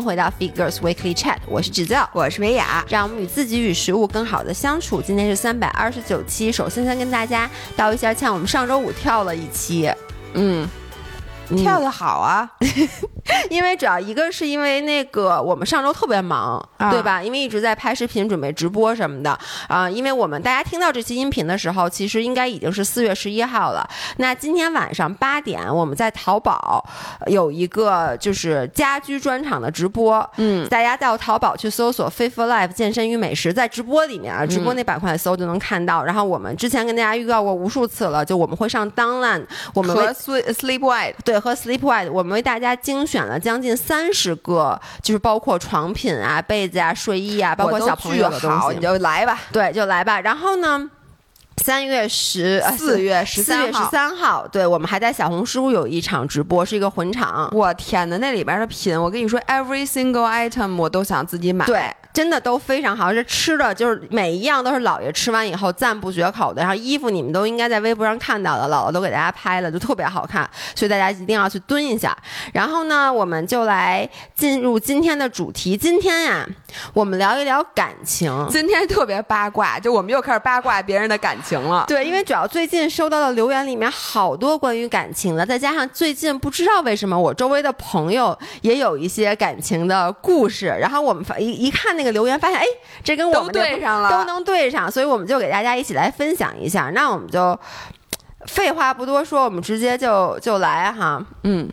迎回到 Figures Weekly Chat，我是制造，我是维雅，让我们与自己与食物更好的相处。今天是三百二十九期，首先先跟大家道一下歉，我们上周五跳了一期，嗯。跳的好啊，因为主要一个是因为那个我们上周特别忙，对吧？因为一直在拍视频、准备直播什么的啊。因为我们大家听到这期音频的时候，其实应该已经是四月十一号了。那今天晚上八点，我们在淘宝有一个就是家居专场的直播，嗯，大家到淘宝去搜索 “Fit for Life 健身与美食”，在直播里面啊，直播那板块搜就能看到。然后我们之前跟大家预告过无数次了，就我们会上 Downline，我们和 Sleep White 对。和 Sleepwide，我们为大家精选了将近三十个，就是包括床品啊、被子啊、睡衣啊，包括小朋友的东西，你就来吧，对，就来吧。然后呢？三月十四月十四月十三号，对我们还在小红书有一场直播，是一个混场。我天呐，那里边的品，我跟你说，every single item 我都想自己买。对，真的都非常好，这吃的就是每一样都是姥爷吃完以后赞不绝口的。然后衣服你们都应该在微博上看到了，姥姥都给大家拍了，就特别好看，所以大家一定要去蹲一下。然后呢，我们就来进入今天的主题。今天呀，我们聊一聊感情。今天特别八卦，就我们又开始八卦别人的感情。了，对，因为主要最近收到的留言里面好多关于感情的，再加上最近不知道为什么我周围的朋友也有一些感情的故事，然后我们一一看那个留言，发现哎，这跟我们对上了，都能对上，所以我们就给大家一起来分享一下。那我们就废话不多说，我们直接就就来哈，嗯。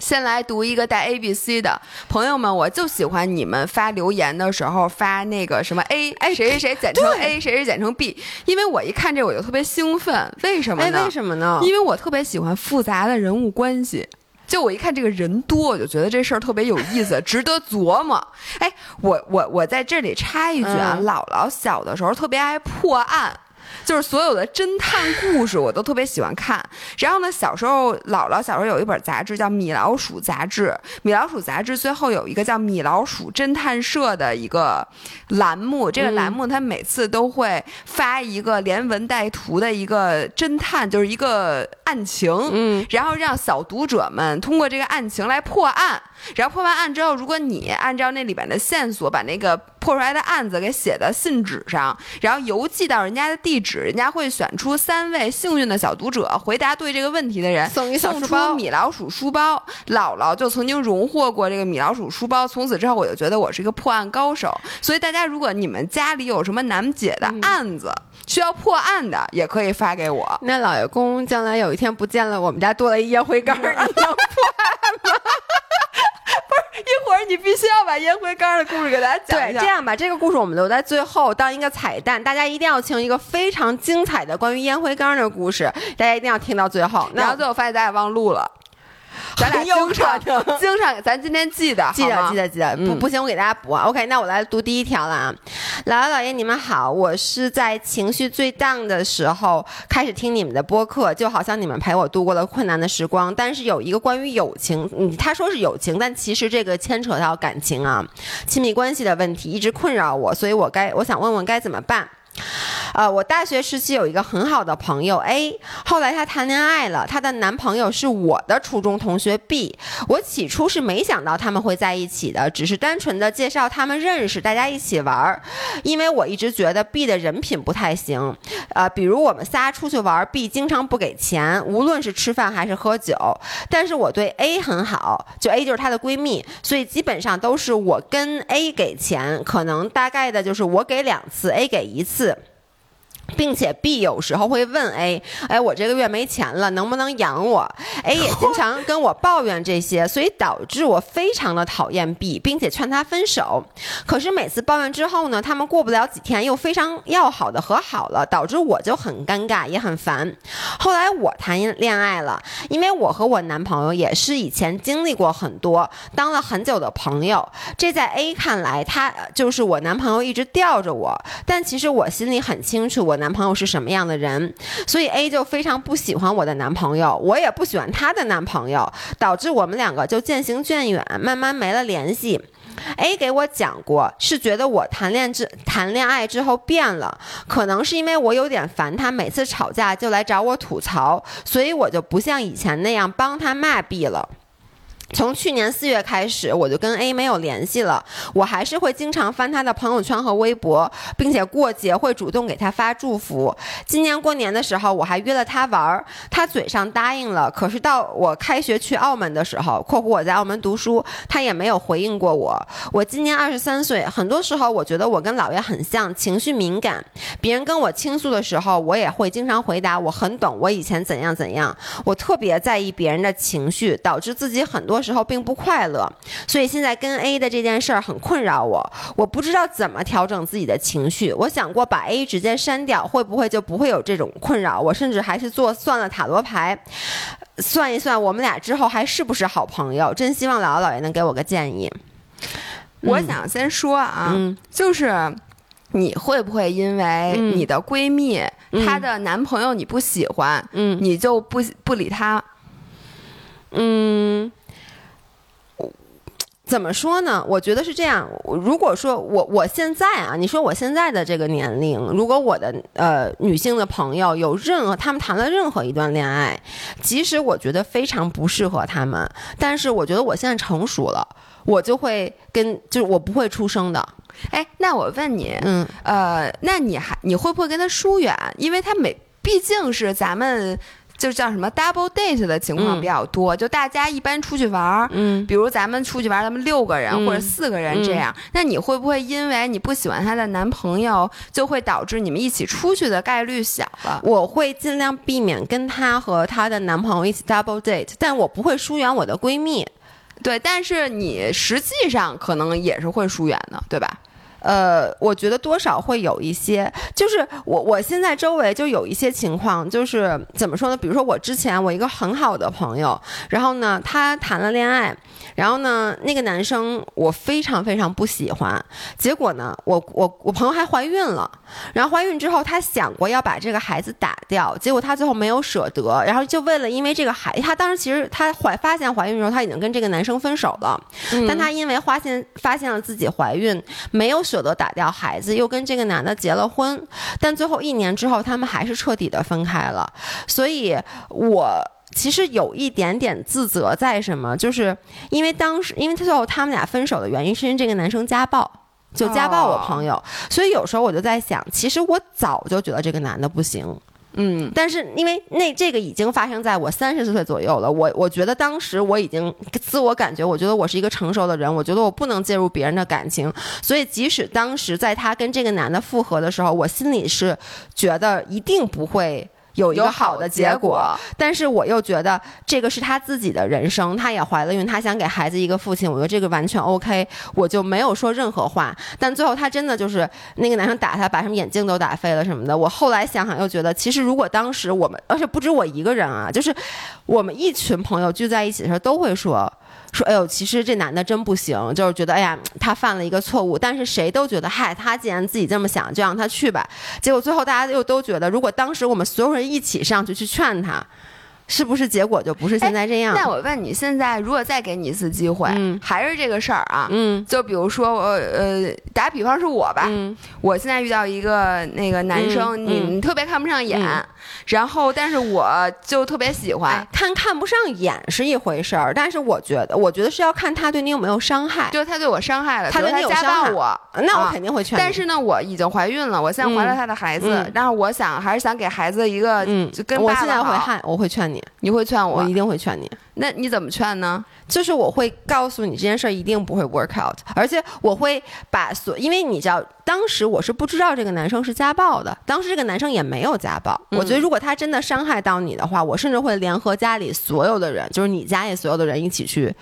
先来读一个带 A B C 的朋友们，我就喜欢你们发留言的时候发那个什么 A，哎谁谁谁简称 A，谁谁简称 B，因为我一看这我就特别兴奋，为什么呢？为什么呢？因为我特别喜欢复杂的人物关系，就我一看这个人多，我就觉得这事儿特别有意思，值得琢磨。哎，我我我在这里插一句啊，姥姥小的时候特别爱破案。就是所有的侦探故事我都特别喜欢看。然后呢，小时候姥姥小时候有一本杂志叫《米老鼠杂志》，《米老鼠杂志》最后有一个叫《米老鼠侦探社》的一个栏目。这个栏目它每次都会发一个连文带图的一个侦探，就是一个案情，嗯，然后让小读者们通过这个案情来破案。然后破完案之后，如果你按照那里边的线索把那个破出来的案子给写到信纸上，然后邮寄到人家的地址，人家会选出三位幸运的小读者，回答对这个问题的人送一送出米老鼠书包。姥姥就曾经荣获过这个米老鼠书包，从此之后我就觉得我是一个破案高手。所以大家如果你们家里有什么难解的案子需要破案的，也可以发给我。那老爷公将来有一天不见了，我们家多了一烟灰缸，你能破案吗？一会儿你必须要把烟灰缸的故事给大家讲一下。对，这样吧，这个故事我们留在最后当一个彩蛋，大家一定要听一个非常精彩的关于烟灰缸的故事，大家一定要听到最后。然后最后发现咱俩忘录了。咱俩经常经常，咱今天记得记得记得记得，不不行，我给大家补。OK，那我来读第一条了啊。姥姥姥爷，你们好，我是在情绪最 down 的时候开始听你们的播客，就好像你们陪我度过了困难的时光。但是有一个关于友情，嗯，他说是友情，但其实这个牵扯到感情啊，亲密关系的问题一直困扰我，所以我该我想问问该怎么办。呃，我大学时期有一个很好的朋友 A，后来她谈恋爱了，她的男朋友是我的初中同学 B。我起初是没想到他们会在一起的，只是单纯的介绍他们认识，大家一起玩儿。因为我一直觉得 B 的人品不太行，呃，比如我们仨出去玩，B 经常不给钱，无论是吃饭还是喝酒。但是我对 A 很好，就 A 就是她的闺蜜，所以基本上都是我跟 A 给钱，可能大概的就是我给两次，A 给一次。并且 B 有时候会问 A，哎，我这个月没钱了，能不能养我？A 也经常跟我抱怨这些，所以导致我非常的讨厌 B，并且劝他分手。可是每次抱怨之后呢，他们过不了几天又非常要好的和好了，导致我就很尴尬也很烦。后来我谈恋爱了，因为我和我男朋友也是以前经历过很多，当了很久的朋友。这在 A 看来，他就是我男朋友一直吊着我，但其实我心里很清楚我。男朋友是什么样的人，所以 A 就非常不喜欢我的男朋友，我也不喜欢他的男朋友，导致我们两个就渐行渐远，慢慢没了联系。A 给我讲过，是觉得我谈恋之谈恋爱之后变了，可能是因为我有点烦他，每次吵架就来找我吐槽，所以我就不像以前那样帮他骂 B 了。从去年四月开始，我就跟 A 没有联系了。我还是会经常翻他的朋友圈和微博，并且过节会主动给他发祝福。今年过年的时候，我还约了他玩儿，他嘴上答应了，可是到我开学去澳门的时候（括弧我在澳门读书），他也没有回应过我。我今年二十三岁，很多时候我觉得我跟姥爷很像，情绪敏感。别人跟我倾诉的时候，我也会经常回答我很懂，我以前怎样怎样。我特别在意别人的情绪，导致自己很多。时候并不快乐，所以现在跟 A 的这件事儿很困扰我。我不知道怎么调整自己的情绪。我想过把 A 直接删掉，会不会就不会有这种困扰？我甚至还是做算了塔罗牌，算一算我们俩之后还是不是好朋友。真希望姥姥姥爷能给我个建议。我想先说啊，就是你会不会因为你的闺蜜她的男朋友你不喜欢，嗯，你就不不理她？嗯。怎么说呢？我觉得是这样。如果说我我现在啊，你说我现在的这个年龄，如果我的呃女性的朋友有任何他们谈了任何一段恋爱，即使我觉得非常不适合他们，但是我觉得我现在成熟了，我就会跟就是我不会出声的。哎，那我问你，嗯呃，那你还你会不会跟他疏远？因为他每毕竟是咱们。就叫什么 double date 的情况比较多，就大家一般出去玩儿，嗯，比如咱们出去玩儿，咱们六个人或者四个人这样，那你会不会因为你不喜欢她的男朋友，就会导致你们一起出去的概率小了？我会尽量避免跟她和她的男朋友一起 double date，但我不会疏远我的闺蜜。对，但是你实际上可能也是会疏远的，对吧？呃，我觉得多少会有一些，就是我我现在周围就有一些情况，就是怎么说呢？比如说我之前我一个很好的朋友，然后呢，他谈了恋爱，然后呢，那个男生我非常非常不喜欢，结果呢，我我我朋友还怀孕了，然后怀孕之后，他想过要把这个孩子打掉，结果他最后没有舍得，然后就为了因为这个孩，他当时其实他怀发现怀孕的时候，他已经跟这个男生分手了，但他因为发现发现了自己怀孕，没有。舍得打掉孩子，又跟这个男的结了婚，但最后一年之后，他们还是彻底的分开了。所以，我其实有一点点自责，在什么？就是因为当时，因为最后他们俩分手的原因是因为这个男生家暴，就家暴我朋友。所以有时候我就在想，其实我早就觉得这个男的不行。嗯，但是因为那这个已经发生在我三十岁左右了，我我觉得当时我已经自我感觉，我觉得我是一个成熟的人，我觉得我不能介入别人的感情，所以即使当时在他跟这个男的复合的时候，我心里是觉得一定不会。有一个好的结果，但是我又觉得这个是他自己的人生，他也怀了孕，他想给孩子一个父亲，我觉得这个完全 OK，我就没有说任何话。但最后他真的就是那个男生打他，把什么眼镜都打飞了什么的。我后来想想又觉得，其实如果当时我们，而且不止我一个人啊，就是我们一群朋友聚在一起的时候，都会说。说哎呦，其实这男的真不行，就是觉得哎呀，他犯了一个错误。但是谁都觉得，嗨，他既然自己这么想，就让他去吧。结果最后大家又都觉得，如果当时我们所有人一起上去去劝他。是不是结果就不是现在这样？那我问你，现在如果再给你一次机会，还是这个事儿啊？嗯，就比如说我呃，打比方是我吧，我现在遇到一个那个男生，你特别看不上眼，然后但是我就特别喜欢。看看不上眼是一回事儿，但是我觉得，我觉得是要看他对你有没有伤害。就是他对我伤害了，他对你家暴我，那我肯定会劝。但是呢，我已经怀孕了，我现在怀了他的孩子，然后我想还是想给孩子一个，嗯，就跟我现在会害，我会劝你。你会劝我，我一定会劝你。那你怎么劝呢？就是我会告诉你这件事儿一定不会 work out，而且我会把所，因为你知道，当时我是不知道这个男生是家暴的，当时这个男生也没有家暴。我觉得如果他真的伤害到你的话，我甚至会联合家里所有的人，就是你家里所有的人一起去。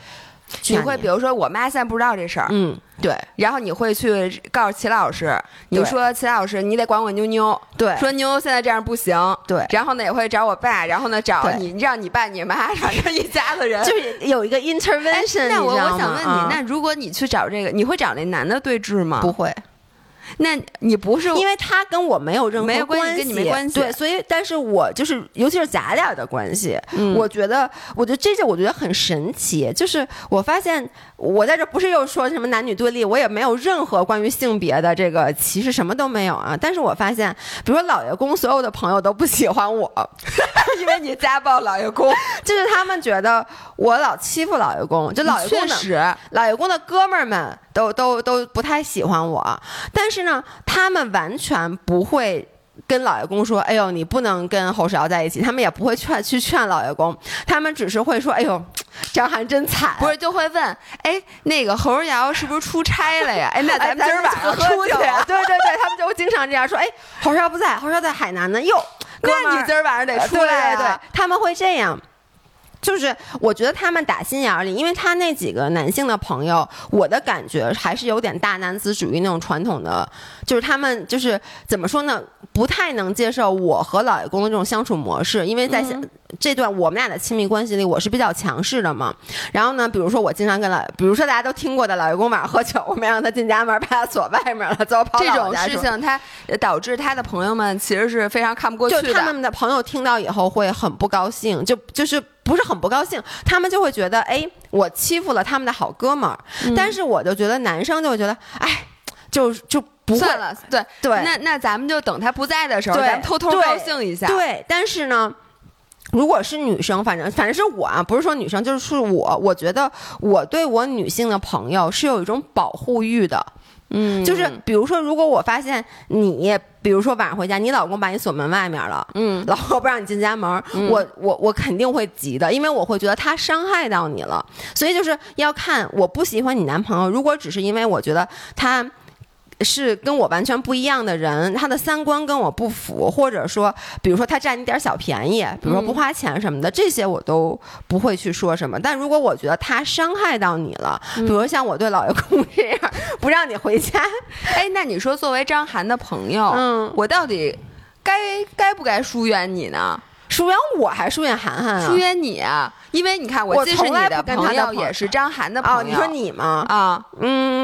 你会比如说，我妈现在不知道这事儿，嗯，对，然后你会去告诉齐老师，你说齐老师，你得管管妞妞，对，说妞妞现在这样不行，对，然后呢也会找我爸，然后呢找你，让你爸你妈，反正一家子人，就是有一个 intervention。那我我想问你，那如果你去找这个，你会找那男的对峙吗？不会。那你不是因为他跟我没有任何关系，跟你没关系。对，所以但是我就是，尤其是咱俩的关系，我觉得，我觉得这就我觉得很神奇。就是我发现，我在这不是又说什么男女对立，我也没有任何关于性别的这个歧视，什么都没有啊。但是我发现，比如说老爷公所有的朋友都不喜欢我，因为你家暴老爷公，就是他们觉得我老欺负老爷公，就老爷公的老爷公的哥们儿们都都都不太喜欢我，但是呢，他们完全不会。跟老爷公说：“哎呦，你不能跟侯世尧在一起。”他们也不会劝去劝老爷公，他们只是会说：“哎呦，张翰真惨。”不是就会问：“哎，那个侯世尧是不是出差了呀？”哎，那咱们今儿晚上出去？对对对，他们就经常这样说：“哎，侯世尧不在，侯世尧在海南呢。”哟，那你今儿晚上得出来。对对，他们会这样。就是我觉得他们打心眼里，因为他那几个男性的朋友，我的感觉还是有点大男子主义那种传统的，就是他们就是怎么说呢，不太能接受我和老爷公的这种相处模式，因为在这段我们俩的亲密关系里，我是比较强势的嘛。然后呢，比如说我经常跟老，比如说大家都听过的老爷公晚上喝酒，我没让他进家门，把他锁外面了，走跑这种事情，他导致他的朋友们其实是非常看不过去的。就他们的朋友听到以后会很不高兴，就就是。不是很不高兴，他们就会觉得，哎，我欺负了他们的好哥们儿。但是我就觉得男生就会觉得，哎，就就不算了。对对，那那咱们就等他不在的时候，咱们偷偷高兴一下。对，但是呢，如果是女生，反正反正是我啊，不是说女生，就是我，我觉得我对我女性的朋友是有一种保护欲的。嗯，就是比如说，如果我发现你，比如说晚上回家，你老公把你锁门外面了，嗯，老婆不让你进家门，我我我肯定会急的，因为我会觉得他伤害到你了，所以就是要看我不喜欢你男朋友，如果只是因为我觉得他。是跟我完全不一样的人，他的三观跟我不符，或者说，比如说他占你点小便宜，比如说不花钱什么的，这些我都不会去说什么。但如果我觉得他伤害到你了，比如像我对老爷公这样，不让你回家，哎，那你说作为张涵的朋友，嗯，我到底该该不该疏远你呢？疏远我还疏远涵涵啊？疏远你啊？因为你看，我从来不跟他友，也是张涵的朋友。你说你吗？啊，嗯，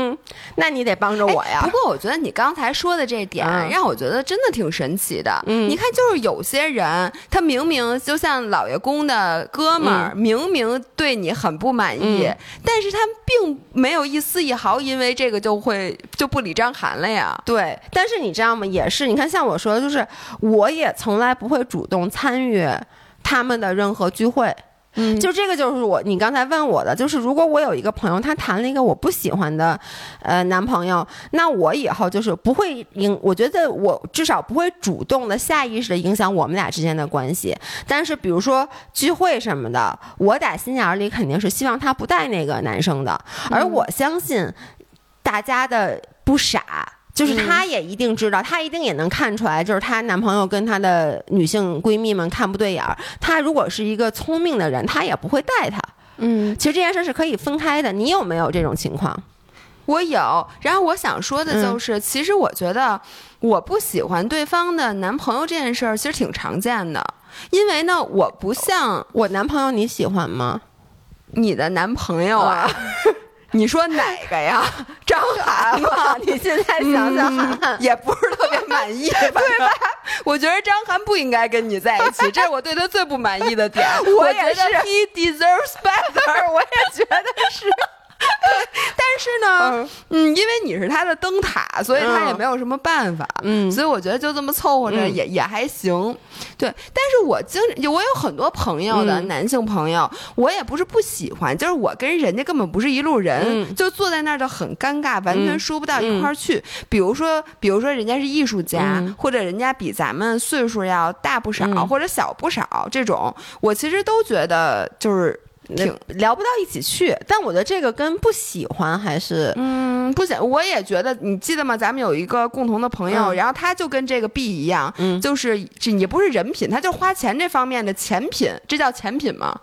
那你得帮着我呀。不过我觉得你刚才说的这点，让我觉得真的挺神奇的。嗯，你看，就是有些人，他明明就像老爷公的哥们儿，明明对你很不满意，但是他并没有一丝一毫因为这个就会就不理张涵了呀。对，但是你知道吗？也是，你看，像我说的，就是我也从来不会主动参与他们的任何聚会。就这个就是我你刚才问我的，就是如果我有一个朋友，他谈了一个我不喜欢的，呃，男朋友，那我以后就是不会影，我觉得我至少不会主动的下意识的影响我们俩之间的关系。但是比如说聚会什么的，我打心眼里肯定是希望他不带那个男生的，而我相信大家的不傻。就是她也一定知道，她一定也能看出来，就是她男朋友跟她的女性闺蜜们看不对眼儿。她如果是一个聪明的人，她也不会带她。嗯，其实这件事是可以分开的。你有没有这种情况？我有。然后我想说的就是，其实我觉得我不喜欢对方的男朋友这件事儿，其实挺常见的。因为呢，我不像我男朋友，你喜欢吗？你的男朋友啊。你说哪个呀？张涵吗？你现在想想，也不是特别满意，对吧？我觉得张涵不应该跟你在一起，这是我对他最不满意的点。我也是，He deserves better。我也觉得是。但是呢，嗯，因为你是他的灯塔，所以他也没有什么办法。嗯，所以我觉得就这么凑合着也也还行。对，但是我经我有很多朋友的男性朋友，我也不是不喜欢，就是我跟人家根本不是一路人，就坐在那儿就很尴尬，完全说不到一块儿去。比如说，比如说人家是艺术家，或者人家比咱们岁数要大不少，或者小不少，这种我其实都觉得就是。挺聊不到一起去，但我觉得这个跟不喜欢还是嗯不想。我也觉得，你记得吗？咱们有一个共同的朋友，然后他就跟这个 B 一样，嗯，就是这也不是人品，他就花钱这方面的钱品，这叫钱品吗？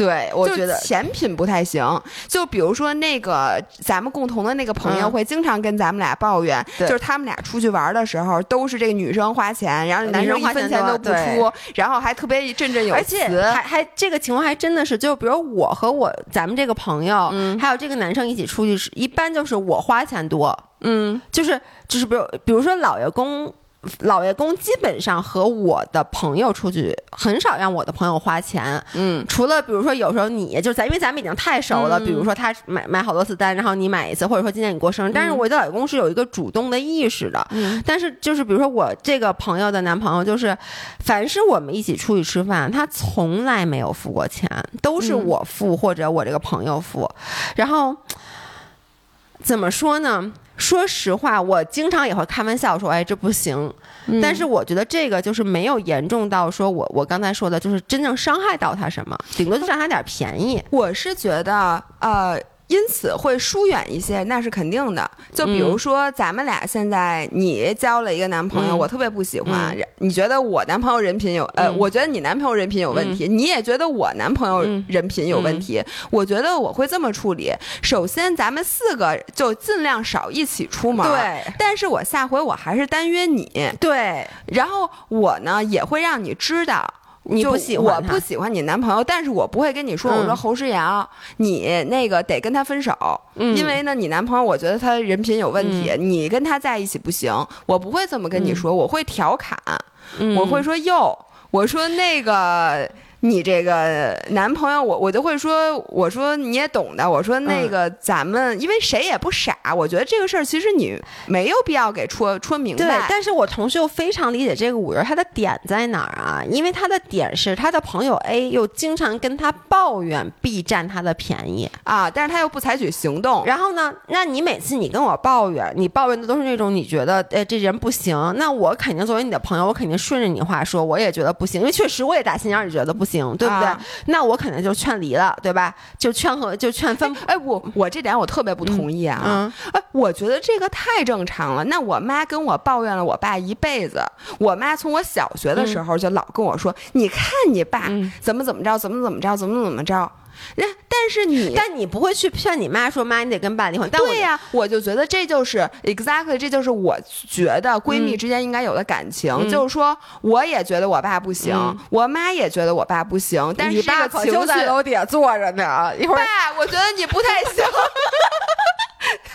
对，我觉得前品不太行。就比如说那个咱们共同的那个朋友，会经常跟咱们俩抱怨，就是他们俩出去玩的时候，都是这个女生花钱，然后男生一分钱都不出，然后还特别振振有词，而且还还这个情况还真的是，就比如我和我咱们这个朋友，还有这个男生一起出去，一般就是我花钱多，嗯，就是就是比如比如说老爷公。老爷公基本上和我的朋友出去，很少让我的朋友花钱。嗯，除了比如说有时候你就咱，因为咱们已经太熟了。比如说他买买好多次单，然后你买一次，或者说今天你过生日。但是我的老爷公是有一个主动的意识的。嗯，但是就是比如说我这个朋友的男朋友，就是凡是我们一起出去吃饭，他从来没有付过钱，都是我付或者我这个朋友付。然后怎么说呢？说实话，我经常也会开玩笑说：“哎，这不行。”但是我觉得这个就是没有严重到说我我刚才说的，就是真正伤害到他什么，顶多就占他点便宜。我是觉得，呃。因此会疏远一些，那是肯定的。就比如说，咱们俩现在，你交了一个男朋友，我特别不喜欢。你觉得我男朋友人品有呃，我觉得你男朋友人品有问题，你也觉得我男朋友人品有问题。我觉得我会这么处理：首先，咱们四个就尽量少一起出门。对。但是我下回我还是单约你。对。然后我呢也会让你知道。你不喜欢我不喜欢你男朋友，但是我不会跟你说。我说侯诗阳，你那个得跟他分手，因为呢，你男朋友我觉得他人品有问题，你跟他在一起不行。我不会这么跟你说，我会调侃，我会说哟，我说那个。你这个男朋友，我我就会说，我说你也懂的，我说那个咱们，因为谁也不傻，我觉得这个事儿其实你没有必要给戳戳明白。对，但是我同事又非常理解这个五人他的点在哪儿啊？因为他的点是他的朋友 A 又经常跟他抱怨 B 占他的便宜啊，但是他又不采取行动。然后呢，那你每次你跟我抱怨，你抱怨的都是那种你觉得哎这人不行，那我肯定作为你的朋友，我肯定顺着你话说，我也觉得不行，因为确实我也打心眼里觉得不行。行，对不对？那我肯定就劝离了，对吧？就劝和，就劝分。哎，我我这点我特别不同意啊！嗯，哎，我觉得这个太正常了。那我妈跟我抱怨了我爸一辈子。我妈从我小学的时候就老跟我说：“你看你爸怎么怎么着，怎么怎么着，怎么怎么着。”那但是你，但你不会去劝你妈说妈，你得跟爸离婚。对呀，我就觉得这就是 exactly，这就是我觉得闺蜜之间应该有的感情。就是说，我也觉得我爸不行，我妈也觉得我爸不行。但是你爸可就在楼底下坐着呢。一会儿，爸，我觉得你不太行。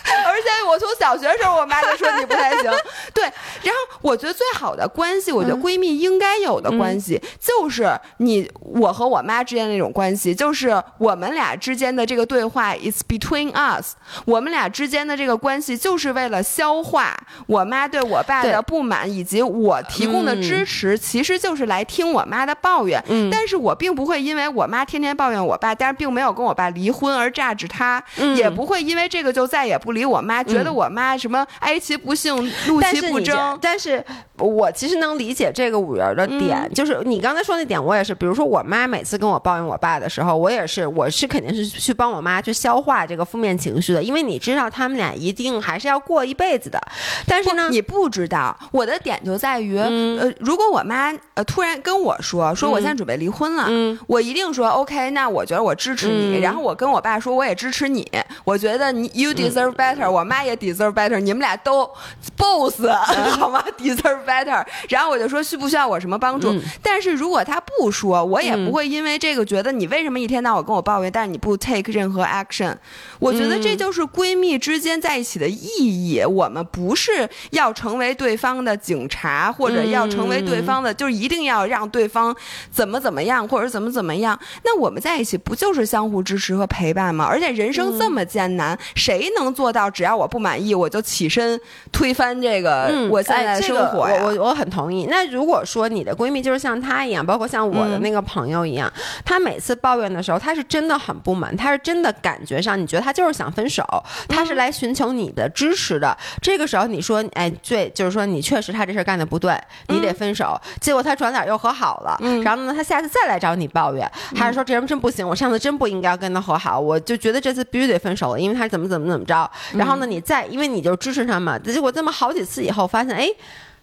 而且我从小学时候，我妈就说你不太行。对，然后我觉得最好的关系，我觉得闺蜜应该有的关系，就是你我和我妈之间那种关系，就是我们俩之间的这个对话，is between us。我们俩之间的这个关系，就是为了消化我妈对我爸的不满，以及我提供的支持，其实就是来听我妈的抱怨。嗯，但是我并不会因为我妈天天抱怨我爸，但是并没有跟我爸离婚而榨制他，也不会因为这个就再也不理我妈，觉得我妈什么哀其不幸，怒其不争。但是，我其实能理解这个五人的点，就是你刚才说那点，我也是。比如说，我妈每次跟我抱怨我爸的时候，我也是，我是肯定是去帮我妈去消化这个负面情绪的，因为你知道他们俩一定还是要过一辈子的。但是呢，你不知道，我的点就在于，呃，如果我妈呃突然跟我说说我现在准备离婚了，我一定说 OK，那我觉得我支持你。然后我跟我爸说我也支持你，我觉得你 You deserve better，我妈也 deserve better，你们俩都 boss 好吗？deserve better。然后我就说需不需要我什么帮助？但是如果他不说，我也不会因为这个觉得你为什么一天到晚跟我抱怨，但是你不 take 任何 action。我觉得这就是闺蜜之间在一起的意义。我们不是要成为对方的警察，或者要成为对方的，就是一定要让对方怎么怎么样，或者怎么怎么样。那我们在一起不就是相互支持和陪伴吗？而且人生这么艰难，谁能做到只要我不满意，我就起身推翻这个我现在的生活？我我我很同意。那如果说你的闺蜜就是像她一样，包括像我的那个朋友一样，她每次抱怨的时候，她是真的很不满，她是真的感觉上你觉得她就是想分手，她是来寻求你的支持的。这个时候你说，哎，对，就是说你确实她这事干的不对，你得分手。结果她转脸又和好了，然后呢，她下次再来找你抱怨，还是说这人真不行，我上次真不应该跟他和好，我就觉得这次必须得分手了，因为他怎么怎么怎么着。然后呢，你再因为你就支持他嘛，结果这么好几次以后发现，哎，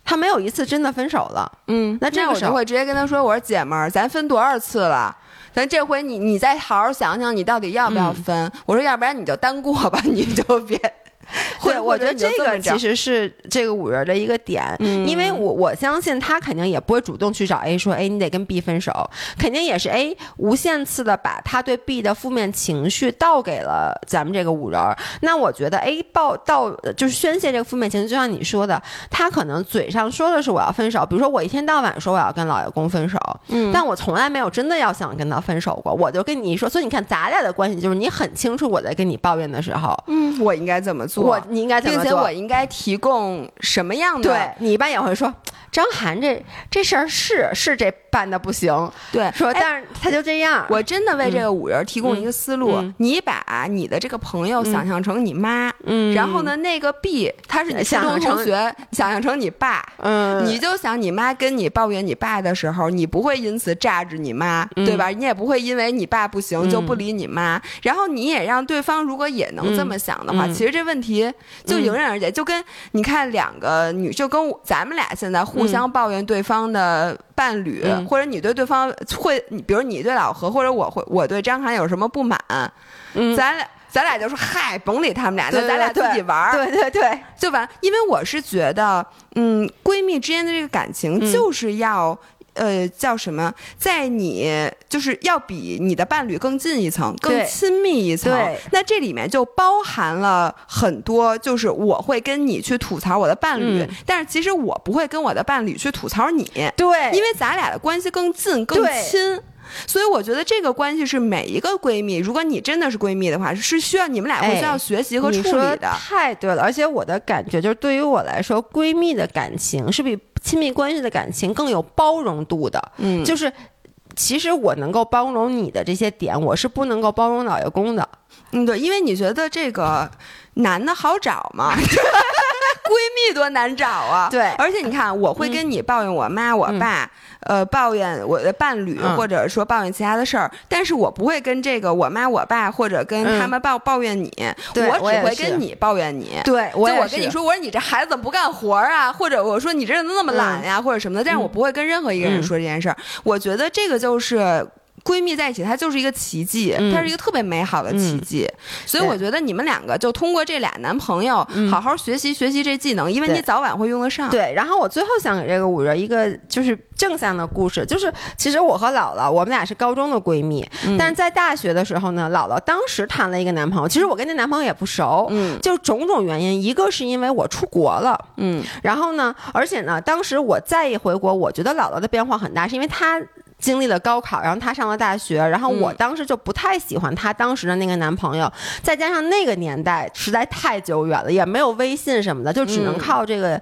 他没有一次真的分手了。嗯，那这样我就会直接跟他说：“我说姐们儿，咱分多少次了？”咱这回你你再好好想想，你到底要不要分？我说，要不然你就单过吧，你就别。对，我觉得这个其实是这个五人的一个点，因为我我相信他肯定也不会主动去找 A 说，哎，你得跟 B 分手，肯定也是 A 无限次的把他对 B 的负面情绪倒给了咱们这个五人。那我觉得 A 报到就是宣泄这个负面情绪，就像你说的，他可能嘴上说的是我要分手，比如说我一天到晚说我要跟老爷公分手，嗯，但我从来没有真的要想跟他分手过，我就跟你说，所以你看咱俩的关系就是你很清楚我在跟你抱怨的时候，嗯，我应该怎么做。我你应该怎么做？并且我应该提供什么样的？对你一般也会说，张涵这这事儿是是这办的不行。对，说但是他就这样。我真的为这个五人提供一个思路：你把你的这个朋友想象成你妈，嗯，然后呢，那个 B 他是你初中同学，想象成你爸，嗯，你就想你妈跟你抱怨你爸的时候，你不会因此炸着你妈，对吧？你也不会因为你爸不行就不理你妈。然后你也让对方如果也能这么想的话，其实这问题。就迎刃而解，就跟你看两个女，就跟咱们俩现在互相抱怨对方的伴侣，或者你对对方会，比如你对老何，或者我会我对张涵有什么不满，嗯。咱俩咱俩就说嗨，甭理他们俩，那咱俩自己玩儿，对对对，就完。因为我是觉得，嗯，闺蜜之间的这个感情就是要。呃，叫什么？在你就是要比你的伴侣更近一层，更亲密一层。那这里面就包含了很多，就是我会跟你去吐槽我的伴侣，但是其实我不会跟我的伴侣去吐槽你。对，因为咱俩的关系更近、更亲。所以我觉得这个关系是每一个闺蜜，如果你真的是闺蜜的话，是需要你们俩互相学习和处理的。太对了，而且我的感觉就是，对于我来说，闺蜜的感情是比亲密关系的感情更有包容度的。嗯，就是其实我能够包容你的这些点，我是不能够包容老爷公的。嗯，对，因为你觉得这个男的好找吗？闺蜜多难找啊！对，而且你看，我会跟你抱怨我妈我爸。呃，抱怨我的伴侣，或者说抱怨其他的事儿，但是我不会跟这个我妈我爸或者跟他们抱抱怨你，我只会跟你抱怨你。对，就我跟你说，我说你这孩子怎么不干活啊？或者我说你这人怎么那么懒呀？或者什么的，但是我不会跟任何一个人说这件事儿。我觉得这个就是。闺蜜在一起，它就是一个奇迹，它是一个特别美好的奇迹。所以我觉得你们两个就通过这俩男朋友好好学习学习这技能，因为你早晚会用得上。对，然后我最后想给这个五人一个就是正向的故事，就是其实我和姥姥我们俩是高中的闺蜜，但是在大学的时候呢，姥姥当时谈了一个男朋友，其实我跟那男朋友也不熟，嗯，就种种原因，一个是因为我出国了，嗯，然后呢，而且呢，当时我再一回国，我觉得姥姥的变化很大，是因为她。经历了高考，然后她上了大学，然后我当时就不太喜欢她当时的那个男朋友，再加上那个年代实在太久远了，也没有微信什么的，就只能靠这个。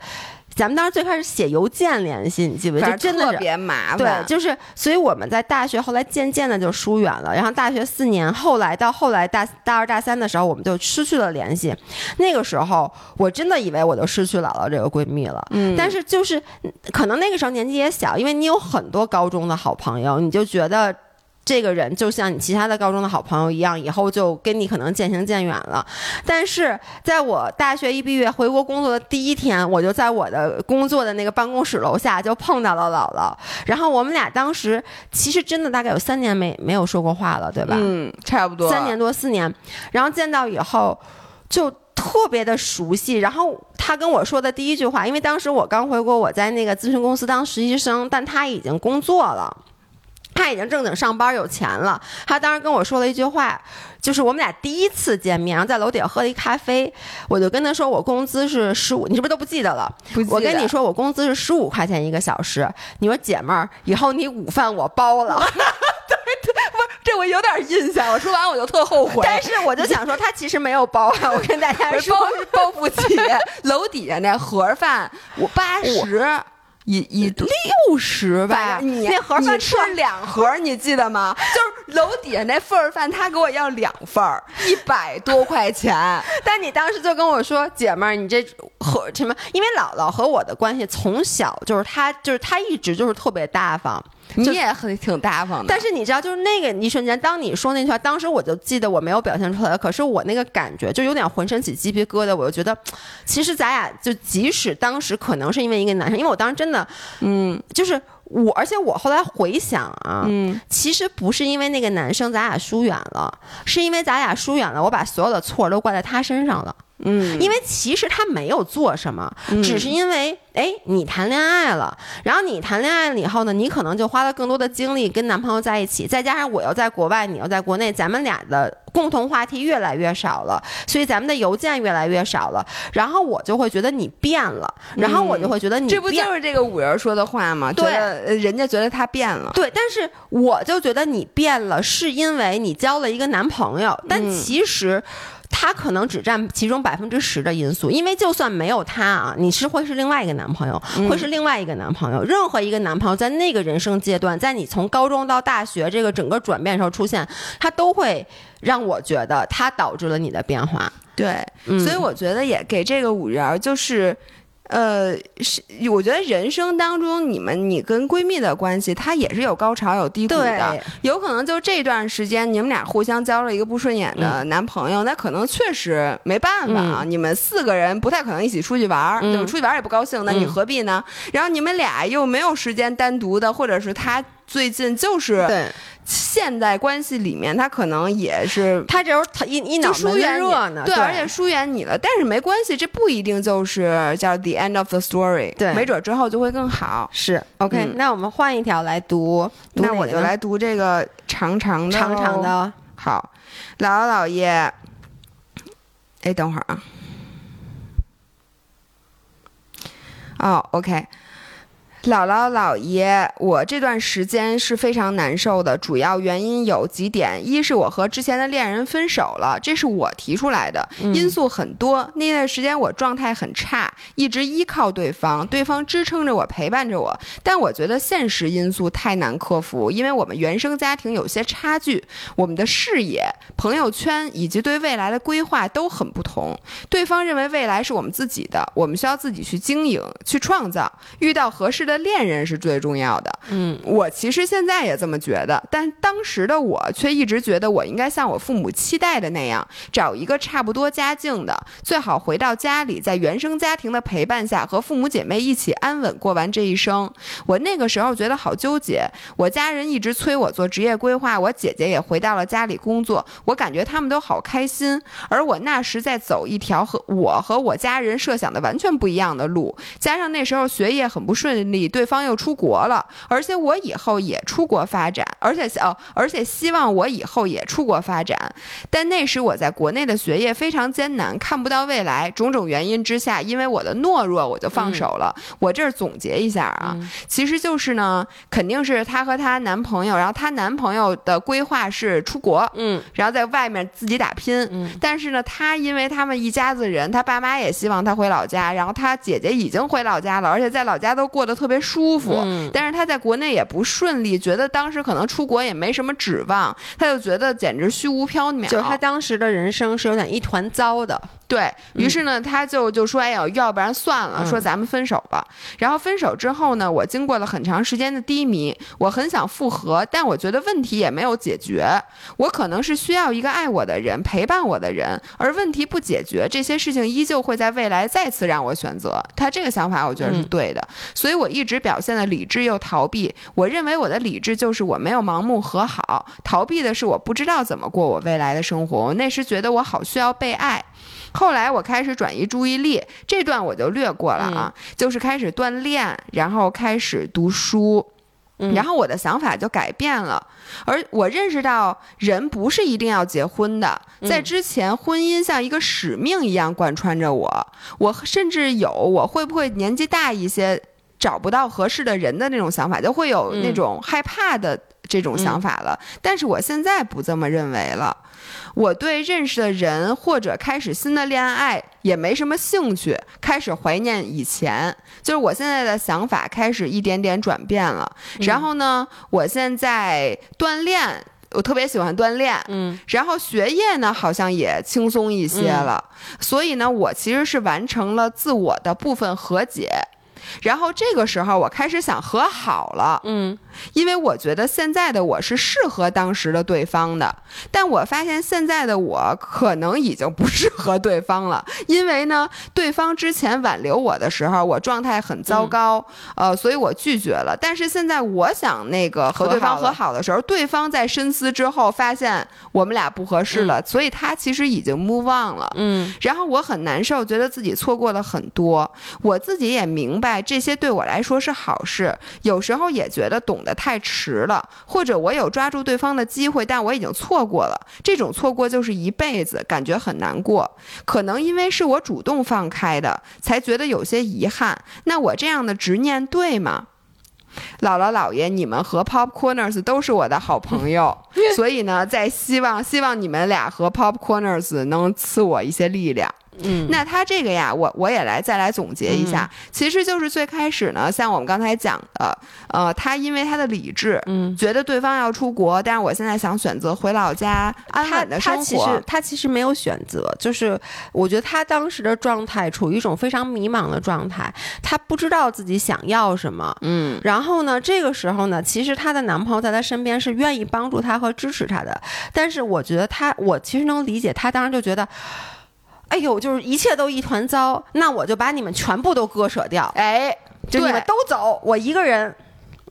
咱们当时最开始写邮件联系，你记不记得？就真的特别麻烦。对，就是，所以我们在大学后来渐渐的就疏远了。然后大学四年，后来到后来大大二大三的时候，我们就失去了联系。那个时候，我真的以为我就失去姥姥这个闺蜜了。嗯。但是就是，可能那个时候年纪也小，因为你有很多高中的好朋友，你就觉得。这个人就像你其他的高中的好朋友一样，以后就跟你可能渐行渐远了。但是在我大学一毕业回国工作的第一天，我就在我的工作的那个办公室楼下就碰到了姥姥。然后我们俩当时其实真的大概有三年没没有说过话了，对吧？嗯，差不多三年多四年。然后见到以后就特别的熟悉。然后他跟我说的第一句话，因为当时我刚回国，我在那个咨询公司当实习生，但他已经工作了。他已经正经上班有钱了。他当时跟我说了一句话，就是我们俩第一次见面，然后在楼底下喝了一咖啡。我就跟他说，我工资是十五，你是不是都不记得了？我跟你说，我工资是十五块钱一个小时。你说姐们儿，以后你午饭我包了。对对，不是这我有点印象。我说完我就特后悔。但是我就想说，他其实没有包啊。我跟大家说，包不起。楼底下那盒饭我八十。一一六十吧，你那盒饭吃两盒，你记得吗？就是楼底下那份儿饭，他给我要两份儿，一百多块钱。但你当时就跟我说，姐们儿，你这和什么？因为姥姥和我的关系从小就是他，就是他一直就是特别大方。你也很挺大方的，但是你知道，就是那个一瞬间，当你说那句话，当时我就记得我没有表现出来，可是我那个感觉就有点浑身起鸡皮疙瘩，我就觉得，其实咱俩就即使当时可能是因为一个男生，因为我当时真的，嗯，就是我，而且我后来回想啊，嗯其实不是因为那个男生咱俩疏远了，是因为咱俩疏远了，我把所有的错都怪在他身上了。嗯，因为其实他没有做什么，嗯只是因为哎你谈恋爱了，然后你谈恋爱了以后呢，你可能就花了更多的精力跟男朋友在一起，再加上我又在国外，你又在国内，咱们俩的共同话题越来越少了，所以咱们的邮件越来越少了，然后我就会觉得你变了，然后我就会觉得你嗯这不就是这个五人说的话吗？对人家觉得他变了。对，但是我就觉得你变了，是因为你交了一个男朋友，但嗯其实。他可能只占其中百分之十的因素，因为就算没有他啊，你是会是另外一个男朋友，嗯会是另外一个男朋友。任何一个男朋友在那个人生阶段，在你从高中到大学这个整个转变的时候出现，他都会让我觉得他导致了你的变化。对，嗯所以我觉得也给这个五人儿就是。呃，是，我觉得人生当中，你们你跟闺蜜的关系，它也是有高潮有低谷的。有可能就这段时间，你们俩互相交了一个不顺眼的男朋友，那可能确实没办法啊。你们四个人不太可能一起出去玩儿，嗯对吧？出去玩儿也不高兴，那你嗯何必呢？然后你们俩又没有时间单独的，或者是他最近就是对现在关系里面，他可能也是他这时候他一一脑疏远热呢，对，而且疏远你了，但是没关系，这不一定就是叫 the end of the story，对没准之后就会更好。是 OK、嗯那我们换一条来读，读那我就来读这个长长的，长长。的。好，姥姥姥爷，哎，等会儿啊。哦，OK。姥姥姥爷，我这段时间是非常难受的，主要原因有几点：一是我和之前的恋人分手了，这是我提出来的，因素很多。那段时间我状态很差，一直依靠对方，对方支撑着我，陪伴着我。但我觉得现实因素太难克服，因为我们原生家庭有些差距，我们的视野、朋友圈以及对未来的规划都很不同。对方认为未来是我们自己的，我们需要自己去经营、去创造。遇到合适的恋人是最重要的。嗯，我其实现在也这么觉得，但当时的我却一直觉得我应该像我父母期待的那样，找一个差不多家境的，最好回到家里，在原生家庭的陪伴下，和父母姐妹一起安稳过完这一生。我那个时候觉得好纠结，我家人一直催我做职业规划，我姐姐也回到了家里工作，我感觉他们都好开心，而我那时在走一条和我和我家人设想的完全不一样的路，加上那时候学业很不顺利，对方又出国了，而且我以后也出国发展，而且哦，而且希望我以后也出国发展，但那时我在国内的学业非常艰难，看不到未来，种种原因之下，因为我的懦弱，我就放手了。我这儿总结一下啊，其实就是呢，肯定是她和她男朋友，然后她男朋友的规划是出国，嗯然后在外面自己打拼。嗯但是呢，她因为他们一家子人，她爸妈也希望她回老家，然后她姐姐已经回老家了，而且在老家都过得特别舒服。嗯但是他在国内也不顺利，觉得当时可能出国也没什么指望，他就觉得简直虚无缥缈。就是他当时的人生是有点一团糟的。对于是呢，他就就说：“哎呀，要不然算了，嗯说咱们分手吧。”然后分手之后呢，我经过了很长时间的低迷，我很想复合，但我觉得问题也没有解决。我可能是需要一个爱我的人陪伴我的人，而问题不解决，这些事情依旧会在未来再次让我选择。他这个想法，我觉得是嗯对的，所以我一直表现的理智又逃避。我认为我的理智就是我没有盲目和好，逃避的是我不知道怎么过我未来的生活。我那时觉得我好需要被爱。后来我开始转移注意力，这段我就略过了啊，就是开始锻炼，然后开始读书。嗯然后我的想法就改变了，而我认识到人不是一定要结婚的，在之前婚姻像一个使命一样贯穿着我，我甚至有我会不会年纪大一些找不到合适的人的那种想法，就会有那种害怕的这种想法了。但是我现在不这么认为了。我对认识的人或者开始新的恋爱也没什么兴趣，开始怀念以前。就是我现在的想法开始一点点转变了。然后呢，我现在锻炼。我特别喜欢锻炼，嗯，然后学业呢好像也轻松一些了，所以呢，我其实是完成了自我的部分和解，然后这个时候我开始想和好了，嗯。因为我觉得现在的我是适合当时的对方的，但我发现现在的我可能已经不适合对方了，因为呢，对方之前挽留我的时候，我状态很糟糕，呃，所以我拒绝了。但是现在我想那个和对方和好的时候，对方在深思之后发现我们俩不合适了，所以他其实已经 move on 了，嗯，然后我很难受，觉得自己错过了很多，我自己也明白这些对我来说是好事，有时候也觉得懂得太迟了，或者我有抓住对方的机会，但我已经错过了。这种错过就是一辈子，感觉很难过。可能因为是我主动放开的，才觉得有些遗憾。那我这样的执念对吗？姥姥姥爷，你们和 Popcorners 都是我的好朋友，所以呢，在希望希望你们俩和 Popcorners 能赐我一些力量。嗯，那他这个呀，我我也来再来总结一下，其实就是最开始呢，像我们刚才讲的，呃，他因为他的理智，嗯，觉得对方要出国，但是我现在想选择回老家安稳的生活。他其实他其实没有选择，就是我觉得他当时的状态处于一种非常迷茫的状态，他不知道自己想要什么，嗯，然后呢，这个时候呢，其实她的男朋友在她身边是愿意帮助她和支持她的，但是我觉得他，我其实能理解，他当时就觉得。哎呦，就是一切都一团糟，那我就把你们全部都割舍掉，哎，就你们都走，我一个人。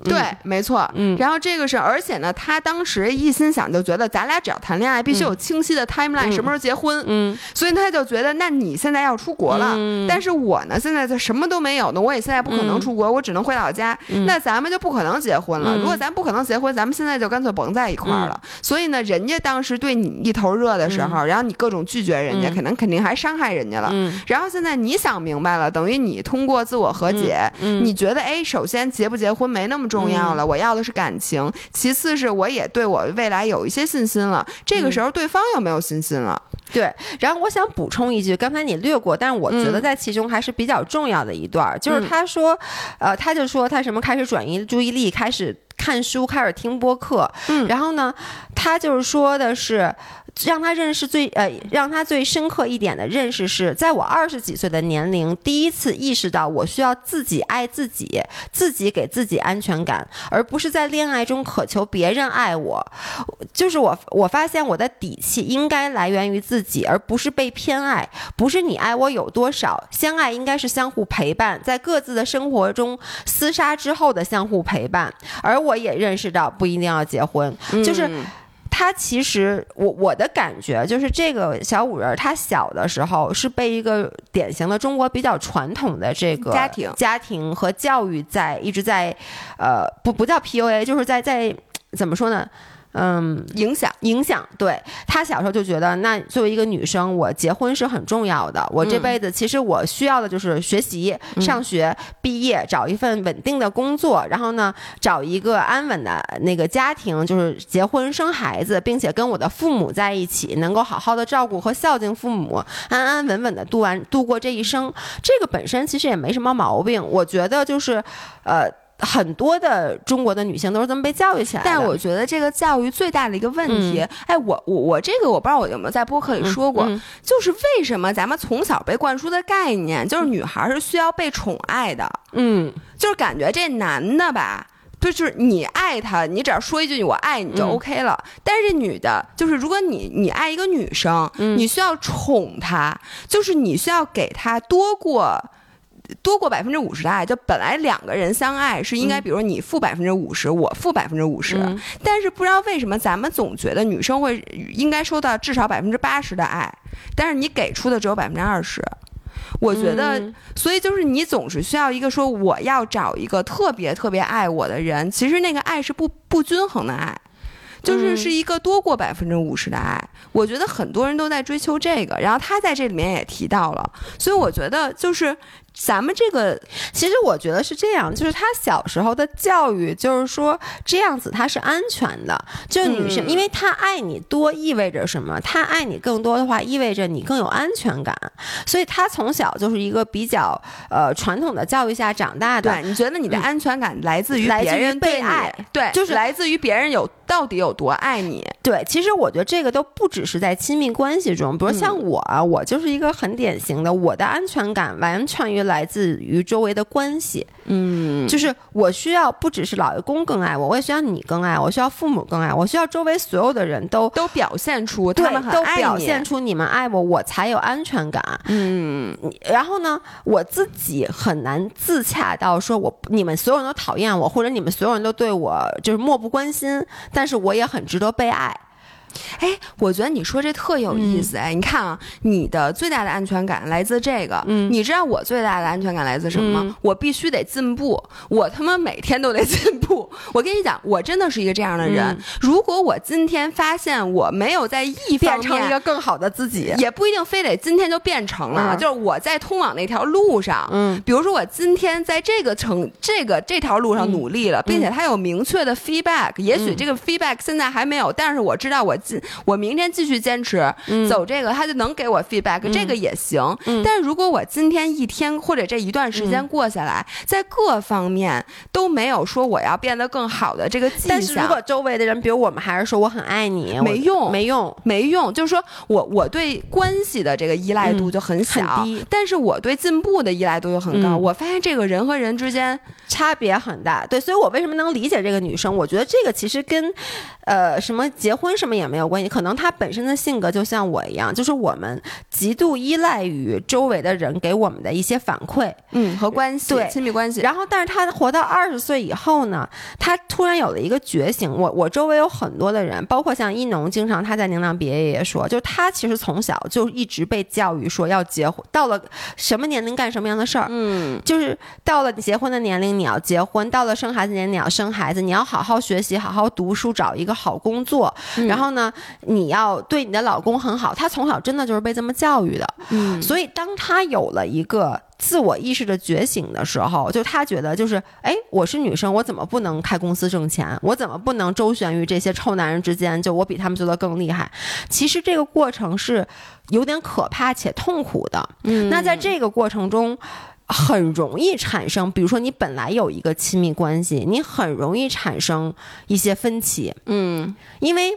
对，没错。嗯，然后这个是，而且呢，他当时一心想就觉得咱俩只要谈恋爱，必须有清晰的 timeline，什么时候结婚。嗯，所以他就觉得，那你现在要出国了，但是我呢，现在就什么都没有呢，我也现在不可能出国，我只能回老家。那咱们就不可能结婚了。如果咱不可能结婚，咱们现在就干脆甭在一块儿了。所以呢，人家当时对你一头热的时候，然后你各种拒绝人家，可能肯定还伤害人家了。然后现在你想明白了，等于你通过自我和解，你觉得，哎，首先结不结婚没那么。重要了，我要的是感情。其次是我也对我未来有一些信心了。这个时候对方有没有信心了？对。然后我想补充一句，刚才你略过，但是我觉得在其中还是比较重要的一段，就是他说，呃，他就说他什么开始转移注意力，开始看书，开始听播客。嗯。然后呢，他就是说的是。让他认识最呃，让他最深刻一点的认识是在我二十几岁的年龄，第一次意识到我需要自己爱自己，自己给自己安全感，而不是在恋爱中渴求别人爱我。就是我，我发现我的底气应该来源于自己，而不是被偏爱。不是你爱我有多少，相爱应该是相互陪伴，在各自的生活中厮杀之后的相互陪伴。而我也认识到，不一定要结婚，就是。他其实，我我的感觉就是，这个小五人他小的时候是被一个典型的中国比较传统的这个家庭家庭和教育在一直在，呃，不不叫 PUA，就是在在怎么说呢？嗯，影响影响，对他小时候就觉得，那作为一个女生，我结婚是很重要的。我这辈子其实我需要的就是学习、上学、毕业，找一份稳定的工作，然后呢，找一个安稳的那个家庭，就是结婚生孩子，并且跟我的父母在一起，能够好好的照顾和孝敬父母，安安稳稳的度完度过这一生。这个本身其实也没什么毛病，我觉得就是，呃。很多的中国的女性都是这么被教育起来的，但我觉得这个教育最大的一个问题，哎，我我我这个我不知道我有没有在播客里说过，就是为什么咱们从小被灌输的概念，就是女孩是需要被宠爱的，嗯，就是感觉这男的吧，就是你爱他，你只要说一句我爱你就 OK 了，但是女的，就是如果你你爱一个女生，你需要宠她，就是你需要给她多过。多过百分之五十的爱，就本来两个人相爱是应该，比如你付百分之五十，我付百分之五十，但是不知道为什么咱们总觉得女生会应该收到至少百分之八十的爱，但是你给出的只有百分之二十。我觉得，所以就是你总是需要一个说我要找一个特别特别爱我的人，其实那个爱是不不均衡的爱。就是是一个多过百分之五十的爱，我觉得很多人都在追求这个，然后他在这里面也提到了，所以我觉得就是咱们这个，其实我觉得是这样，就是他小时候的教育就是说这样子他是安全的，就女生，因为他爱你多意味着什么？他爱你更多的话，意味着你更有安全感，所以他从小就是一个比较呃传统的教育下长大的。对，你觉得你的安全感来自于别人被爱？对，就是来自于别人有。到底有多爱你？对，其实我觉得这个都不只是在亲密关系中，比如像我，啊，我就是一个很典型的，我的安全感完全于来自于周围的关系。嗯，就是我需要不只是老爷公更爱我，我也需要你更爱我，需要父母更爱我，需要周围所有的人都都表现出他们很都表现出你们爱我，我才有安全感。嗯，然后呢，我自己很难自洽到说我你们所有人都讨厌我，或者你们所有人都对我就是漠不关心，但是我也很值得被爱。哎，我觉得你说这特有意思哎！你看啊，你的最大的安全感来自这个，嗯你知道我最大的安全感来自什么吗？嗯我必须得进步，我他妈每天都得 进步。我跟你讲，我真的是一个这样的人。嗯如果我今天发现我没有在一方变成一个更好的自己。也不一定非得今天就变成了，嗯就是我在通往那条路上，嗯比如说我今天在这个程这个这条路上努力了，并且他有明确的 feedback，、也许这个 feedback 现在还没有，但是我知道我今我明天继续坚持、走这个，他就能给我 feedback，、这个也行。但是如果我今天一天或者这一段时间过下来，在各方面都没有说我要变得更好的这个迹象，但是如果周围的人，比如我们还是说我很爱你，没用没用。没用，就是说我我对关系的这个依赖度就很小，很低但是我对进步的依赖度又很高。嗯我发现这个人和人之间，差别很大，对，所以我为什么能理解这个女生？我觉得这个其实跟，呃，什么结婚什么也没有关系，可能他本身的性格就像我一样，就是我们极度依赖于周围的人给我们的一些反馈，嗯，和关系，对亲密关系，然后，但是他活到二十岁以后呢，他突然有了一个觉醒。我我周围有很多的人，包括像一农，经常他在宁蒗别业也说，就是他其实从小就一直被教育说要结婚，到了什么年龄干什么样的事儿，嗯，就是到了你结婚的年龄，你要结婚；到了生孩子年龄，你要生孩子。你要好好学习，好好读书，找一个好工作。嗯然后呢，你要对你的老公很好。他从小真的就是被这么教育的。嗯所以当他有了一个自我意识的觉醒的时候，就他觉得就是，哎，我是女生，我怎么不能开公司挣钱？我怎么不能周旋于这些臭男人之间？就我比他们做的更厉害。其实这个过程是有点可怕且痛苦的。嗯那在这个过程中。很容易产生，比如说你本来有一个亲密关系，你很容易产生一些分歧，嗯因为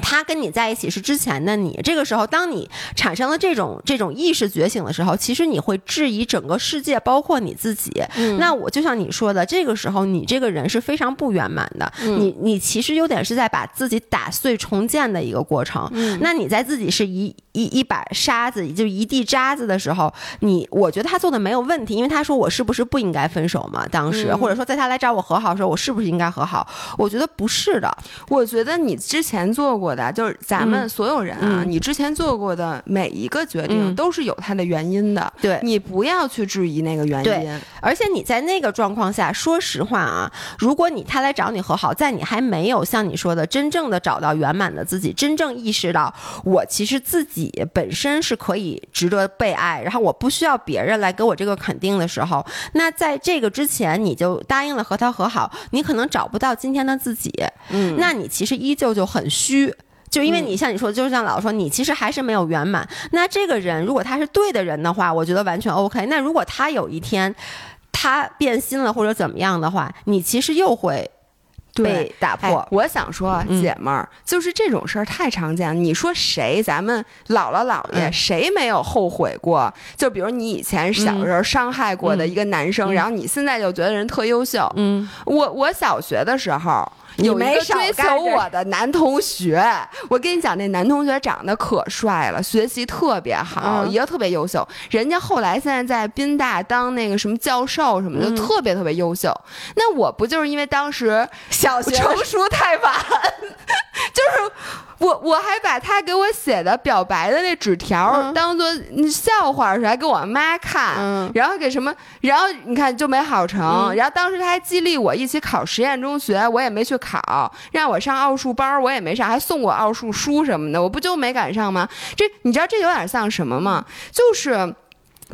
他跟你在一起是之前的你，这个时候，当你产生了这种这种意识觉醒的时候，其实你会质疑整个世界，包括你自己。嗯那我就像你说的，这个时候你这个人是非常不圆满的，嗯你你其实有点是在把自己打碎重建的一个过程。嗯那你在自己是一一一把沙子，就一地渣子的时候，你我觉得他做的没有问题，因为他说我是不是不应该分手嘛？当时、嗯或者说在他来找我和好的时候，我是不是应该和好？我觉得不是的。我觉得你之前做过的，就是咱们嗯所有人啊，嗯你之前做过的每一个决定嗯都是有它的原因的，对你不要去质疑那个原对因。而且你在那个状况下，说实话啊，如果你他来找你和好，在你还没有像你说的真正的找到圆满的自己，真正意识到我其实自己本身是可以值得被爱，然后我不需要别人来给我这个肯定的时候，那在这个之前你就答应了和他和好，你可能找不到今天的自己，嗯那你其实依旧就很虚。就因为你像你说的，就像老说你其实还是没有圆满。那这个人如果他是对的人的话，我觉得完全 OK。那如果他有一天他变心了或者怎么样的话，你其实又会被打哎破。我想说姐们儿，就是这种事儿太常见了。你说谁？咱们姥姥姥爷、嗯谁没有后悔过？就比如你以前小时候伤害过的一个男生，嗯然后你现在就觉得人特优秀。嗯，我我小学的时候。你没追求我的男同学，我跟你讲，那男同学长得可帅了，学习特别好，嗯也特别优秀。人家后来现在在宾大当那个什么教授什么的，嗯特别特别优秀。那我不就是因为当时小学成熟太晚，就是我我还把他给我写的表白的那纸条嗯当做笑话似的，还给我妈看，嗯然后给什么，然后你看就没好成，嗯然后当时他还激励我一起考实验中学，我也没去考，让我上奥数班，我也没上，还送我奥数书什么的，我不就没赶上吗？这你知道这有点像什么吗？就是。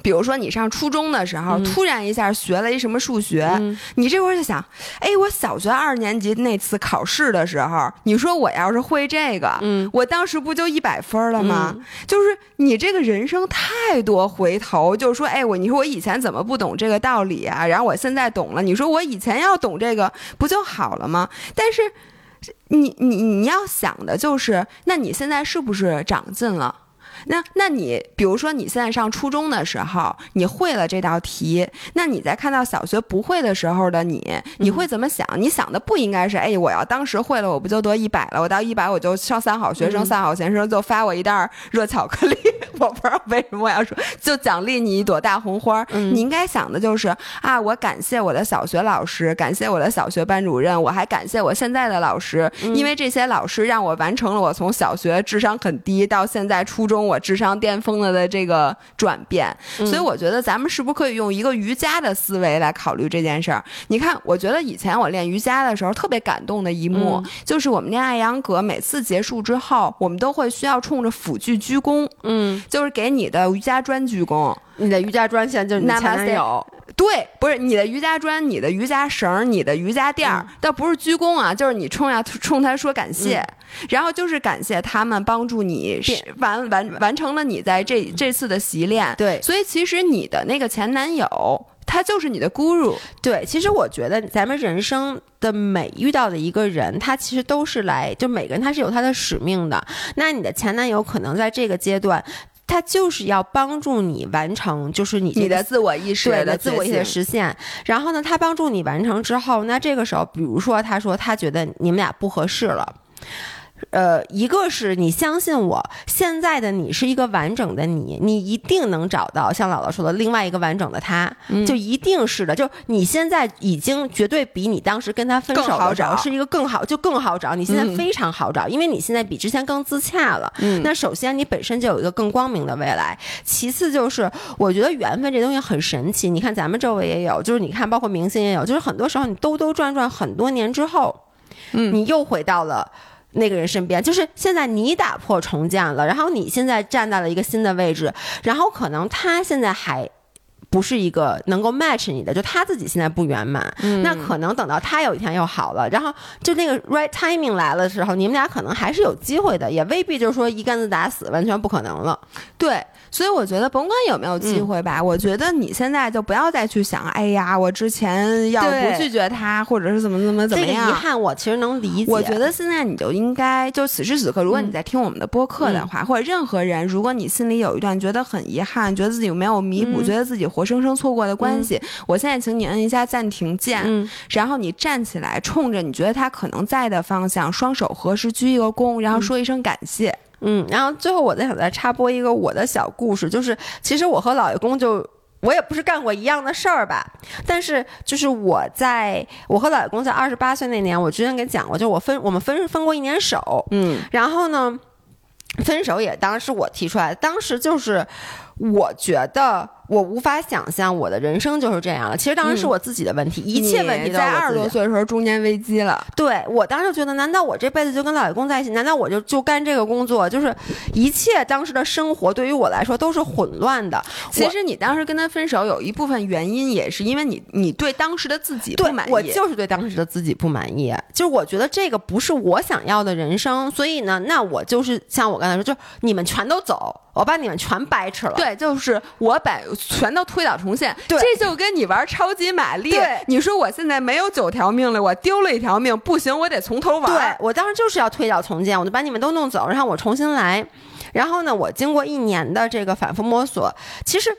比如说，你上初中的时候，嗯突然一下学了一什么数学，嗯你这会儿就想，哎，我小学二年级那次考试的时候，你说我要是会这个，嗯我当时不就一百分了吗？就是你这个人生太多回头，就是说，哎，我你说我以前怎么不懂这个道理啊？然后我现在懂了，你说我以前要懂这个不就好了吗？但是你你你要想的就是，那你现在是不是长进了？那那你比如说你现在上初中的时候，你会了这道题，那你在看到小学不会的时候的你，你会怎么想？你想的不应该是，哎，我要当时会了，我不就得一百了？我到一百我就上三好学生，三好学生就发我一袋热巧克力。我不知道为什么我要说，就奖励你一朵大红花。你应该想的就是啊，我感谢我的小学老师，感谢我的小学班主任，我还感谢我现在的老师，因为这些老师让我完成了我从小学智商很低到现在初中我智商巅峰了的这个转变。所以我觉得咱们是不是可以用一个瑜伽的思维来考虑这件事儿？你看，我觉得以前我练瑜伽的时候特别感动的一幕，就是我们练艾扬格，每次结束之后，我们都会需要冲着辅具鞠躬。嗯。就是给你的瑜伽砖鞠躬，你的瑜伽砖现在就是你前男友，对，不是你的瑜伽砖，你的瑜伽绳，你的瑜伽垫儿，倒不是鞠躬啊，就是你冲呀冲他说感谢，然后就是感谢他们帮助你完完完成了你在这这次的习练，对，所以其实你的那个前男友他就是你的 guru，对，其实我觉得咱们人生的每遇到的一个人，他其实都是来，就每个人他是有他的使命的，那你的前男友可能在这个阶段。他就是要帮助你完成，就是你你的自我意识的自我意识的实现。然后呢，他帮助你完成之后，那这个时候，比如说，他说他觉得你们俩不合适了。呃，一个是你相信我，现在的你是一个完整的你，你一定能找到像姥姥说的另外一个完整的他，就一定是的。就你现在已经绝对比你当时跟他分手的时候是一个更好，就更好找。你现在非常好找，因为你现在比之前更自洽了。那首先你本身就有一个更光明的未来，其次就是我觉得缘分这东西很神奇。你看咱们周围也有，就是你看包括明星也有，就是很多时候你兜兜转转很多年之后，嗯，你又回到了。那个人身边，就是现在你打破重建了，然后你现在站在了一个新的位置，然后可能他现在还不是一个能够 match 你的，就他自己现在不圆满，那可能等到他有一天又好了，然后就那个 right timing 来了的时候，你们俩可能还是有机会的，也未必就是说一竿子打死，完全不可能了，对。所以我觉得，甭管有没有机会吧，我觉得你现在就不要再去想，哎呀，我之前要不拒绝他，或者是怎么怎么怎么样。遗憾，我其实能理解。我觉得现在你就应该，就此时此刻，如果你在听我们的播客的话，或者任何人，如果你心里有一段觉得很遗憾，觉得自己没有弥补，觉得自己活生生错过的关系，我现在请你摁一下暂停键，然后你站起来，冲着你觉得他可能在的方向，双手合十鞠一个躬，然后说一声感谢。嗯，然后最后我再想再插播一个我的小故事，就是其实我和老爷公就我也不是干过一样的事儿吧，但是就是我在我和老爷公在二十八岁那年，我之前给讲过，就我分我们分分过一年手，嗯，然后呢，分手也当时我提出来的，当时就是我觉得。我无法想象我的人生就是这样了。其实当时是我自己的问题，一切问题在二十多岁的时候中年危机了。对我当时觉得，难道我这辈子就跟老爷公在一起？难道我就就干这个工作？就是一切当时的生活对于我来说都是混乱的。其实你当时跟他分手有一部分原因也是因为你你对当时的自己不满意。我就是对当时的自己不满意，就是我觉得这个不是我想要的人生。所以呢，那我就是像我刚才说，就你们全都走，我把你们全掰扯了。对，就是我把。全都推倒重现，这就跟你玩超级玛丽。对，你说我现在没有九条命了，我丢了一条命，不行，我得从头玩。对我当时就是要推倒重建，我就把你们都弄走，然后我重新来。然后呢，我经过一年的这个反复摸索，其实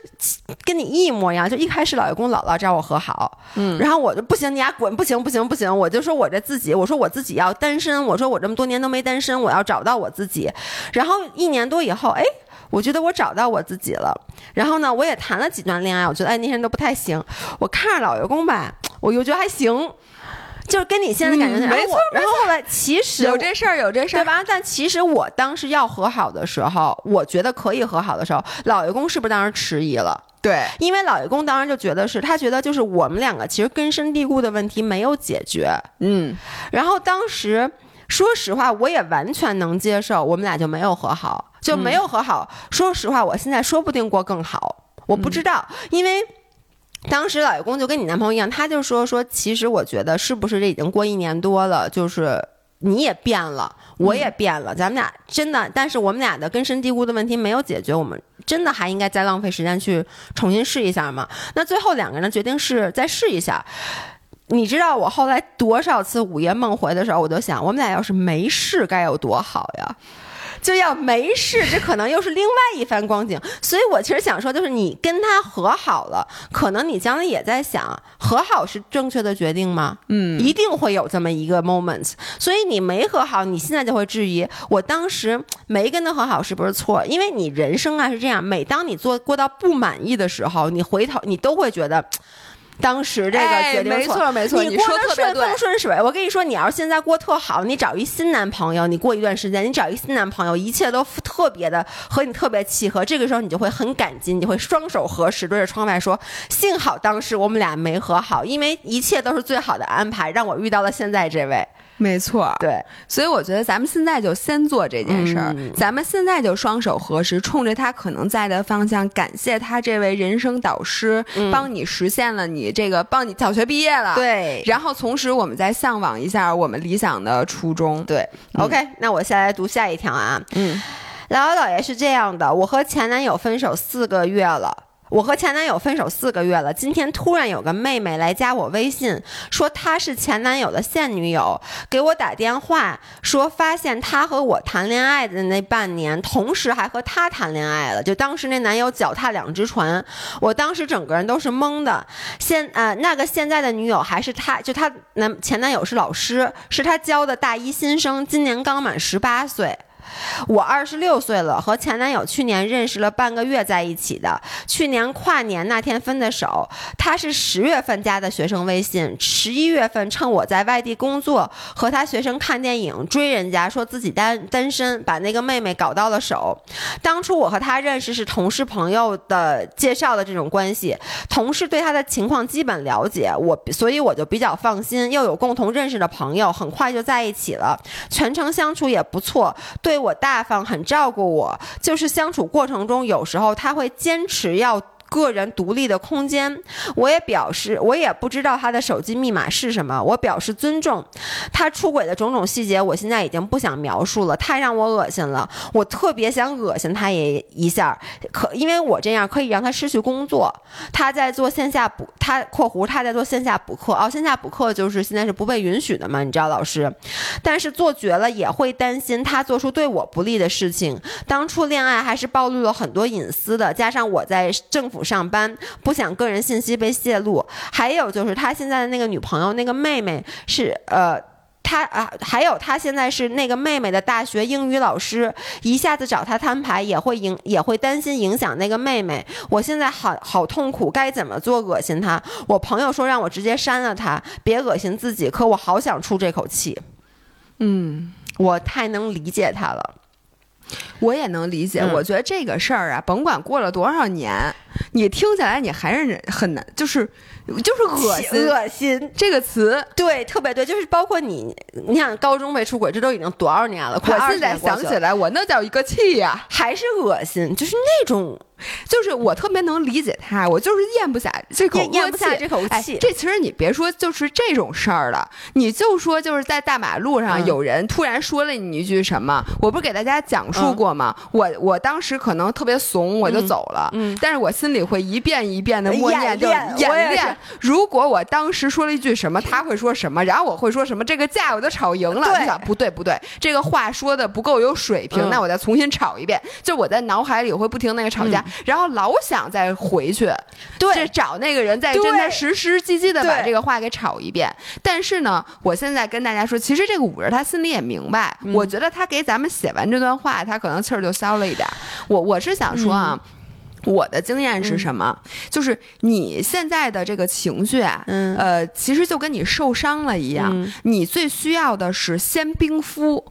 跟你一模一样。就一开始老爷公姥姥找我和好，嗯，然后我就不行，你俩滚，不行不行不行，我就说我这自己，我说我自己要单身，我说我这么多年都没单身，我要找到我自己。然后一年多以后，哎。我觉得我找到我自己了，然后呢，我也谈了几段恋爱，我觉得哎那些人都不太行。我看着老员工吧，我又觉得还行，就是跟你现在感觉没错。然后后来其实有这事儿，有这事儿，对吧？但其实我当时要和好的时候，我觉得可以和好的时候，老员工是不是当时迟疑了？对，因为老员工当时就觉得是他觉得就是我们两个其实根深蒂固的问题没有解决，嗯。然后当时说实话，我也完全能接受，我们俩就没有和好。就没有和好。说实话，我现在说不定过更好，我不知道。因为当时老爷公就跟你男朋友一样，他就说说，其实我觉得是不是这已经过一年多了，就是你也变了，我也变了，咱们俩真的，但是我们俩的根深蒂固的问题没有解决，我们真的还应该再浪费时间去重新试一下吗？那最后两个人决定是再试一下。你知道我后来多少次午夜梦回的时候，我就想，我们俩要是没事该有多好呀。就要没事，这可能又是另外一番光景。所以我其实想说，就是你跟他和好了，可能你将来也在想，和好是正确的决定吗？嗯，一定会有这么一个 moment。所以你没和好，你现在就会质疑，我当时没跟他和好是不是错？因为你人生啊是这样，每当你做过到不满意的时候，你回头你都会觉得。当时这个决定没错没错，你过得顺风顺水。我跟你说，你要是现在过特好，你找一新男朋友，你过一段时间，你找一新男朋友，一切都特别的和你特别契合。这个时候你就会很感激，你会双手合十，对着窗外说：“幸好当时我们俩没和好，因为一切都是最好的安排，让我遇到了现在这位。”没错，对，所以我觉得咱们现在就先做这件事儿，咱们现在就双手合十，冲着他可能在的方向，感谢他这位人生导师，帮你实现了你这个，帮你小学毕业了，对，然后同时我们再向往一下我们理想的初中，对，OK，那我下来读下一条啊，嗯，姥姥姥爷是这样的，我和前男友分手四个月了。我和前男友分手四个月了，今天突然有个妹妹来加我微信，说她是前男友的现女友，给我打电话说发现他和我谈恋爱的那半年，同时还和他谈恋爱了。就当时那男友脚踏两只船，我当时整个人都是懵的。现呃那个现在的女友还是他，就他男前男友是老师，是他教的大一新生，今年刚满十八岁。我二十六岁了，和前男友去年认识了半个月在一起的。去年跨年那天分的手，他是十月份加的学生微信，十一月份趁我在外地工作，和他学生看电影追人家，说自己单单身，把那个妹妹搞到了手。当初我和他认识是同事朋友的介绍的这种关系，同事对他的情况基本了解，我所以我就比较放心，又有共同认识的朋友，很快就在一起了，全程相处也不错，对。我大方，很照顾我，就是相处过程中，有时候他会坚持要。个人独立的空间，我也表示，我也不知道他的手机密码是什么，我表示尊重。他出轨的种种细节，我现在已经不想描述了，太让我恶心了。我特别想恶心他也一下，可因为我这样可以让他失去工作。他在做线下补，他（括弧）他在做线下补课，哦，线下补课就是现在是不被允许的嘛？你知道，老师。但是做绝了也会担心他做出对我不利的事情。当初恋爱还是暴露了很多隐私的，加上我在政府。上班不想个人信息被泄露，还有就是他现在的那个女朋友，那个妹妹是呃，他啊，还有他现在是那个妹妹的大学英语老师，一下子找他摊牌也会影也会担心影响那个妹妹。我现在好好痛苦，该怎么做恶心他？我朋友说让我直接删了他，别恶心自己，可我好想出这口气。嗯，我太能理解他了。我也能理解，我觉得这个事儿啊，甭管过了多少年，你听起来你还是很难，就是就是恶心恶心这个词，对，特别对，就是包括你，你想高中被出轨，这都已经多少年了？快我现在想起来，我那叫一个气呀，还是恶心，就是那种。就是我特别能理解他，我就是咽不下这口咽不下这口气。这其实你别说，就是这种事儿了，你就说就是在大马路上有人突然说了你一句什么，我不是给大家讲述过吗？我我当时可能特别怂，我就走了。嗯，但是我心里会一遍一遍的默念，就演练。如果我当时说了一句什么，他会说什么，然后我会说什么，这个架我都吵赢了。对，不对不对，这个话说的不够有水平，那我再重新吵一遍。就我在脑海里会不停那个吵架。然后老想再回去，对，找那个人再真的实实际际的把这个话给吵一遍。但是呢，我现在跟大家说，其实这个五人他心里也明白。我觉得他给咱们写完这段话，他可能气儿就消了一点。我我是想说啊，我的经验是什么？就是你现在的这个情绪啊，呃，其实就跟你受伤了一样，你最需要的是先冰敷。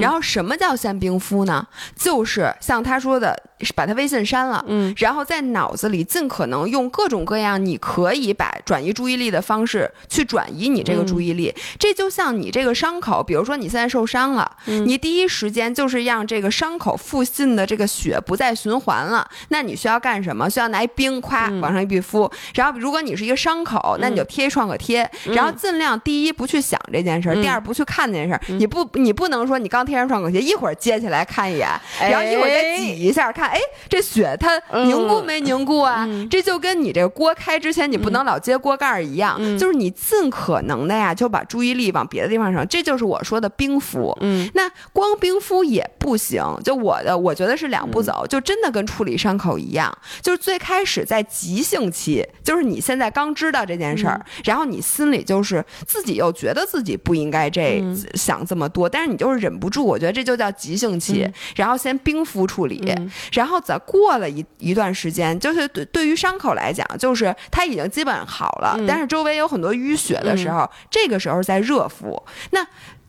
然后什么叫先冰敷呢？就是像他说的。把他微信删了，嗯，然后在脑子里尽可能用各种各样你可以把转移注意力的方式去转移你这个注意力。这就像你这个伤口，比如说你现在受伤了，你第一时间就是让这个伤口附近的这个血不再循环了。那你需要干什么？需要拿一冰，夸往上一闭敷。然后如果你是一个伤口，那你就贴创可贴。然后尽量第一不去想这件事儿，第二不去看这件事儿。你不你不能说你刚贴上创可贴，一会儿揭起来看一眼，然后一会儿再挤一下看。看，哎，这血它凝固没凝固啊？这就跟你这个锅开之前你不能老揭锅盖一样，就是你尽可能的呀，就把注意力往别的地方上。这就是我说的冰敷。嗯，那光冰敷也不行。就我的，我觉得是两步走，就真的跟处理伤口一样，就是最开始在急性期，就是你现在刚知道这件事儿，然后你心里就是自己又觉得自己不应该这想这么多，但是你就是忍不住。我觉得这就叫急性期，然后先冰敷处理，然后再过了一一段时间，就是对对于伤口来讲，就是它已经基本好了，但是周围有很多淤血的时候，这个时候再热敷。那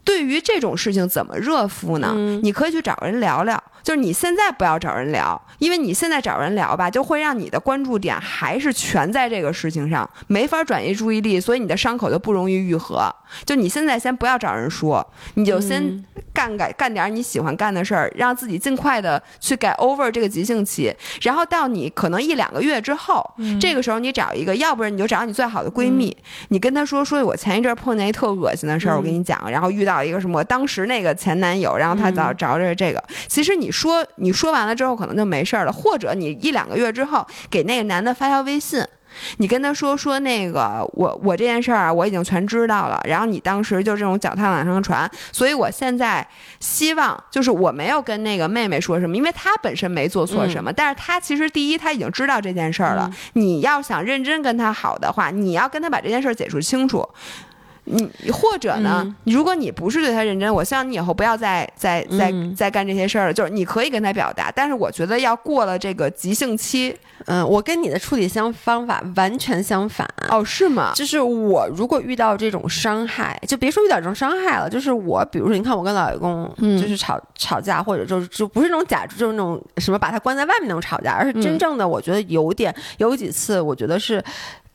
对于这种事情怎么热敷呢？你可以去找人聊聊。就是你现在不要找人聊，因为你现在找人聊吧，就会让你的关注点还是全在这个事情上，没法转移注意力，所以你的伤口就不容易愈合。就你现在先不要找人说，你就先干干干点你喜欢干的事儿，让自己尽快的去 get over 这个急性期，然后到你可能一两个月之后，这个时候你找一个，要不然你就找你最好的闺蜜，你跟她说说，我前一阵碰见一特恶心的事儿，我跟你讲，然后遇到一个什么，当时那个前男友，然后他找找着这个，其实你。说你说完了之后可能就没事儿了，或者你一两个月之后给那个男的发条微信，你跟他说说那个我我这件事儿我已经全知道了，然后你当时就这种脚踏两条船，所以我现在希望就是我没有跟那个妹妹说什么，因为她本身没做错什么，但是她其实第一她已经知道这件事儿了，你要想认真跟她好的话，你要跟她把这件事儿解释清楚。你或者呢？如果你不是对他认真，我希望你以后不要再再再再干这些事儿了。就是你可以跟他表达，但是我觉得要过了这个急性期。嗯，我跟你的处理相方法完全相反。哦，是吗？就是我如果遇到这种伤害，就别说遇到这种伤害了，就是我，比如说，你看我跟老公就是吵吵架，或者就是就不是那种假，就是那种什么把他关在外面那种吵架，而是真正的，我觉得有点有几次，我觉得是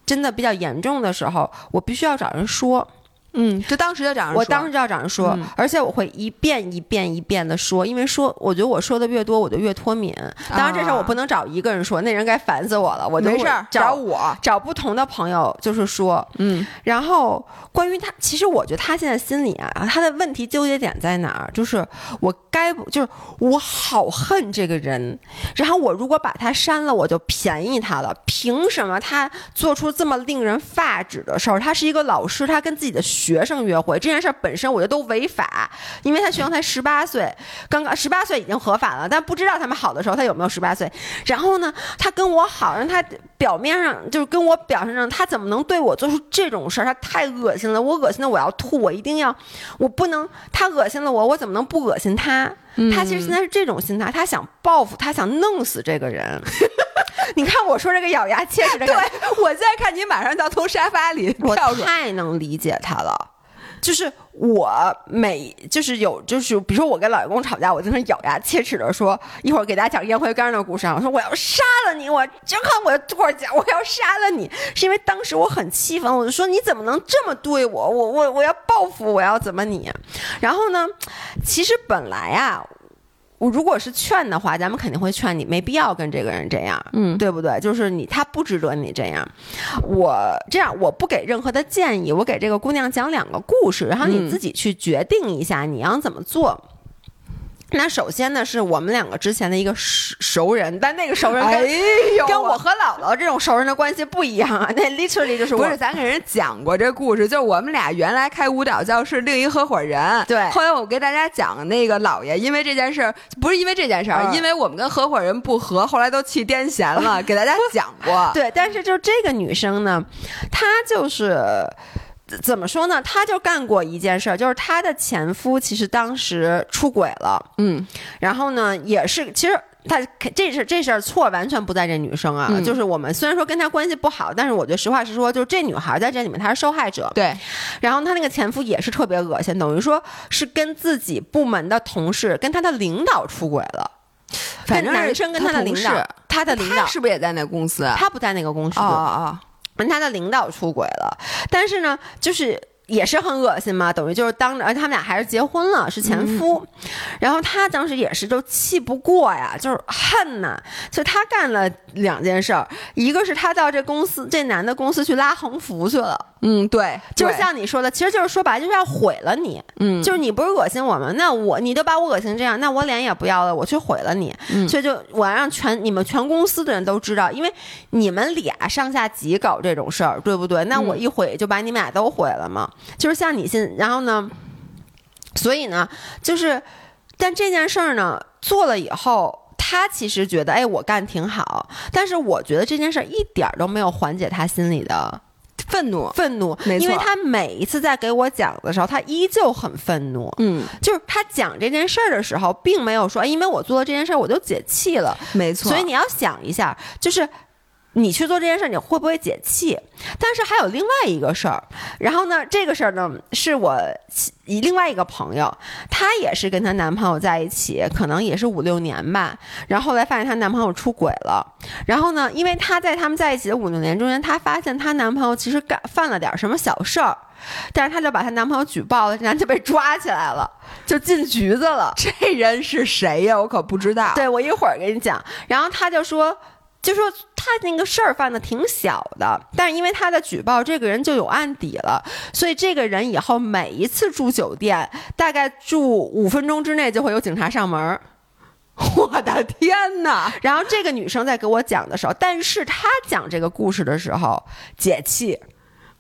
真的比较严重的时候，我必须要找人说。嗯，就当时就找人说，我当时就要找人说，而且我会一遍一遍一遍的说，因为说，我觉得我说的越多，我就越脱敏。当然，这事儿我不能找一个人说，那人该烦死我了。我没事儿，找我，找不同的朋友，就是说，嗯。然后关于他，其实我觉得他现在心里啊，他的问题纠结点在哪儿？就是我该不，就是我好恨这个人，然后我如果把他删了，我就便宜他了。凭什么他做出这么令人发指的事儿？他是一个老师，他跟自己的。学生约会这件事本身，我觉得都违法，因为他学生才十八岁，刚刚十八岁已经合法了，但不知道他们好的时候他有没有十八岁。然后呢，他跟我好，让他表面上就是跟我表现上，他怎么能对我做出这种事儿？他太恶心了，我恶心的我要吐，我一定要，我不能，他恶心了我，我怎么能不恶心他？他其实现在是这种心态，他想报复，他想弄死这个人。你看我说这个咬牙切齿的，对我现在看你马上就要从沙发里我太能理解他了。就是我每就是有就是比如说我跟老公吵架，我经常咬牙切齿的说，一会儿给大家讲烟灰缸的故事啊。我说我要杀了你，我就看我多少讲，我要杀了你，是因为当时我很气愤，我就说你怎么能这么对我？我我我要报复，我要怎么你？然后呢，其实本来啊。我如果是劝的话，咱们肯定会劝你，没必要跟这个人这样，嗯，对不对？就是你，他不值得你这样。我这样，我不给任何的建议，我给这个姑娘讲两个故事，然后你自己去决定一下你要怎么做。那首先呢，是我们两个之前的一个熟熟人，但那个熟人跟 跟我和姥姥这种熟人的关系不一样啊。那 literally 就是不是咱给人讲过这故事，就是我们俩原来开舞蹈教室另一合伙人，对。后来我给大家讲那个姥爷，因为这件事不是因为这件事儿，因为我们跟合伙人不和，后来都气癫痫了，给大家讲过。对，但是就这个女生呢，她就是。怎么说呢？她就干过一件事儿，就是她的前夫其实当时出轨了，嗯，然后呢，也是其实她这事这事儿错完全不在这女生啊，就是我们虽然说跟她关系不好，但是我觉得实话实说，就是这女孩在这里面她是受害者，对。然后她那个前夫也是特别恶心，等于说是跟自己部门的同事跟他的领导出轨了，反正男生跟他的领导，他的领导是不是也在那公司？他不在那个公司，哦哦。跟他的领导出轨了，但是呢，就是也是很恶心嘛，等于就是当着，他们俩还是结婚了，是前夫。然后他当时也是就气不过呀，就是恨呐，就他干了两件事儿，一个是他到这公司这男的公司去拉横幅去了。嗯，对，就是像你说的，其实就是说白了就是要毁了你。嗯，就是你不是恶心我吗？那我你都把我恶心这样，那我脸也不要了，我去毁了你。嗯所以就我要让全你们全公司的人都知道，因为你们俩上下级搞这种事儿，对不对？那我一毁就把你们俩都毁了嘛。就是像你现，然后呢，所以呢，就是但这件事儿呢做了以后。他其实觉得，哎，我干挺好，但是我觉得这件事儿一点儿都没有缓解他心里的愤怒，愤怒，没错因为他每一次在给我讲的时候，他依旧很愤怒。嗯，就是他讲这件事儿的时候，并没有说，哎因为我做了这件事儿我就解气了。没错。所以你要想一下，就是你去做这件事儿，你会不会解气？但是还有另外一个事儿，然后呢，这个事儿呢，是我其另外一个朋友，她也是跟她男朋友在一起，可能也是五六年吧，然后后来发现她男朋友出轨了，然后呢，因为她在他们在一起的五六年中间，她发现她男朋友其实干犯了点什么小事儿。但是她就把她男朋友举报了，然后就被抓起来了，就进局子了。这人是谁呀？我可不知道。对我一会儿给你讲。然后她就说，就说他那个事儿犯的挺小的，但是因为他的举报，这个人就有案底了，所以这个人以后每一次住酒店，大概住五分钟之内就会有警察上门儿。我的天哪！然后这个女生在给我讲的时候，但是她讲这个故事的时候解气。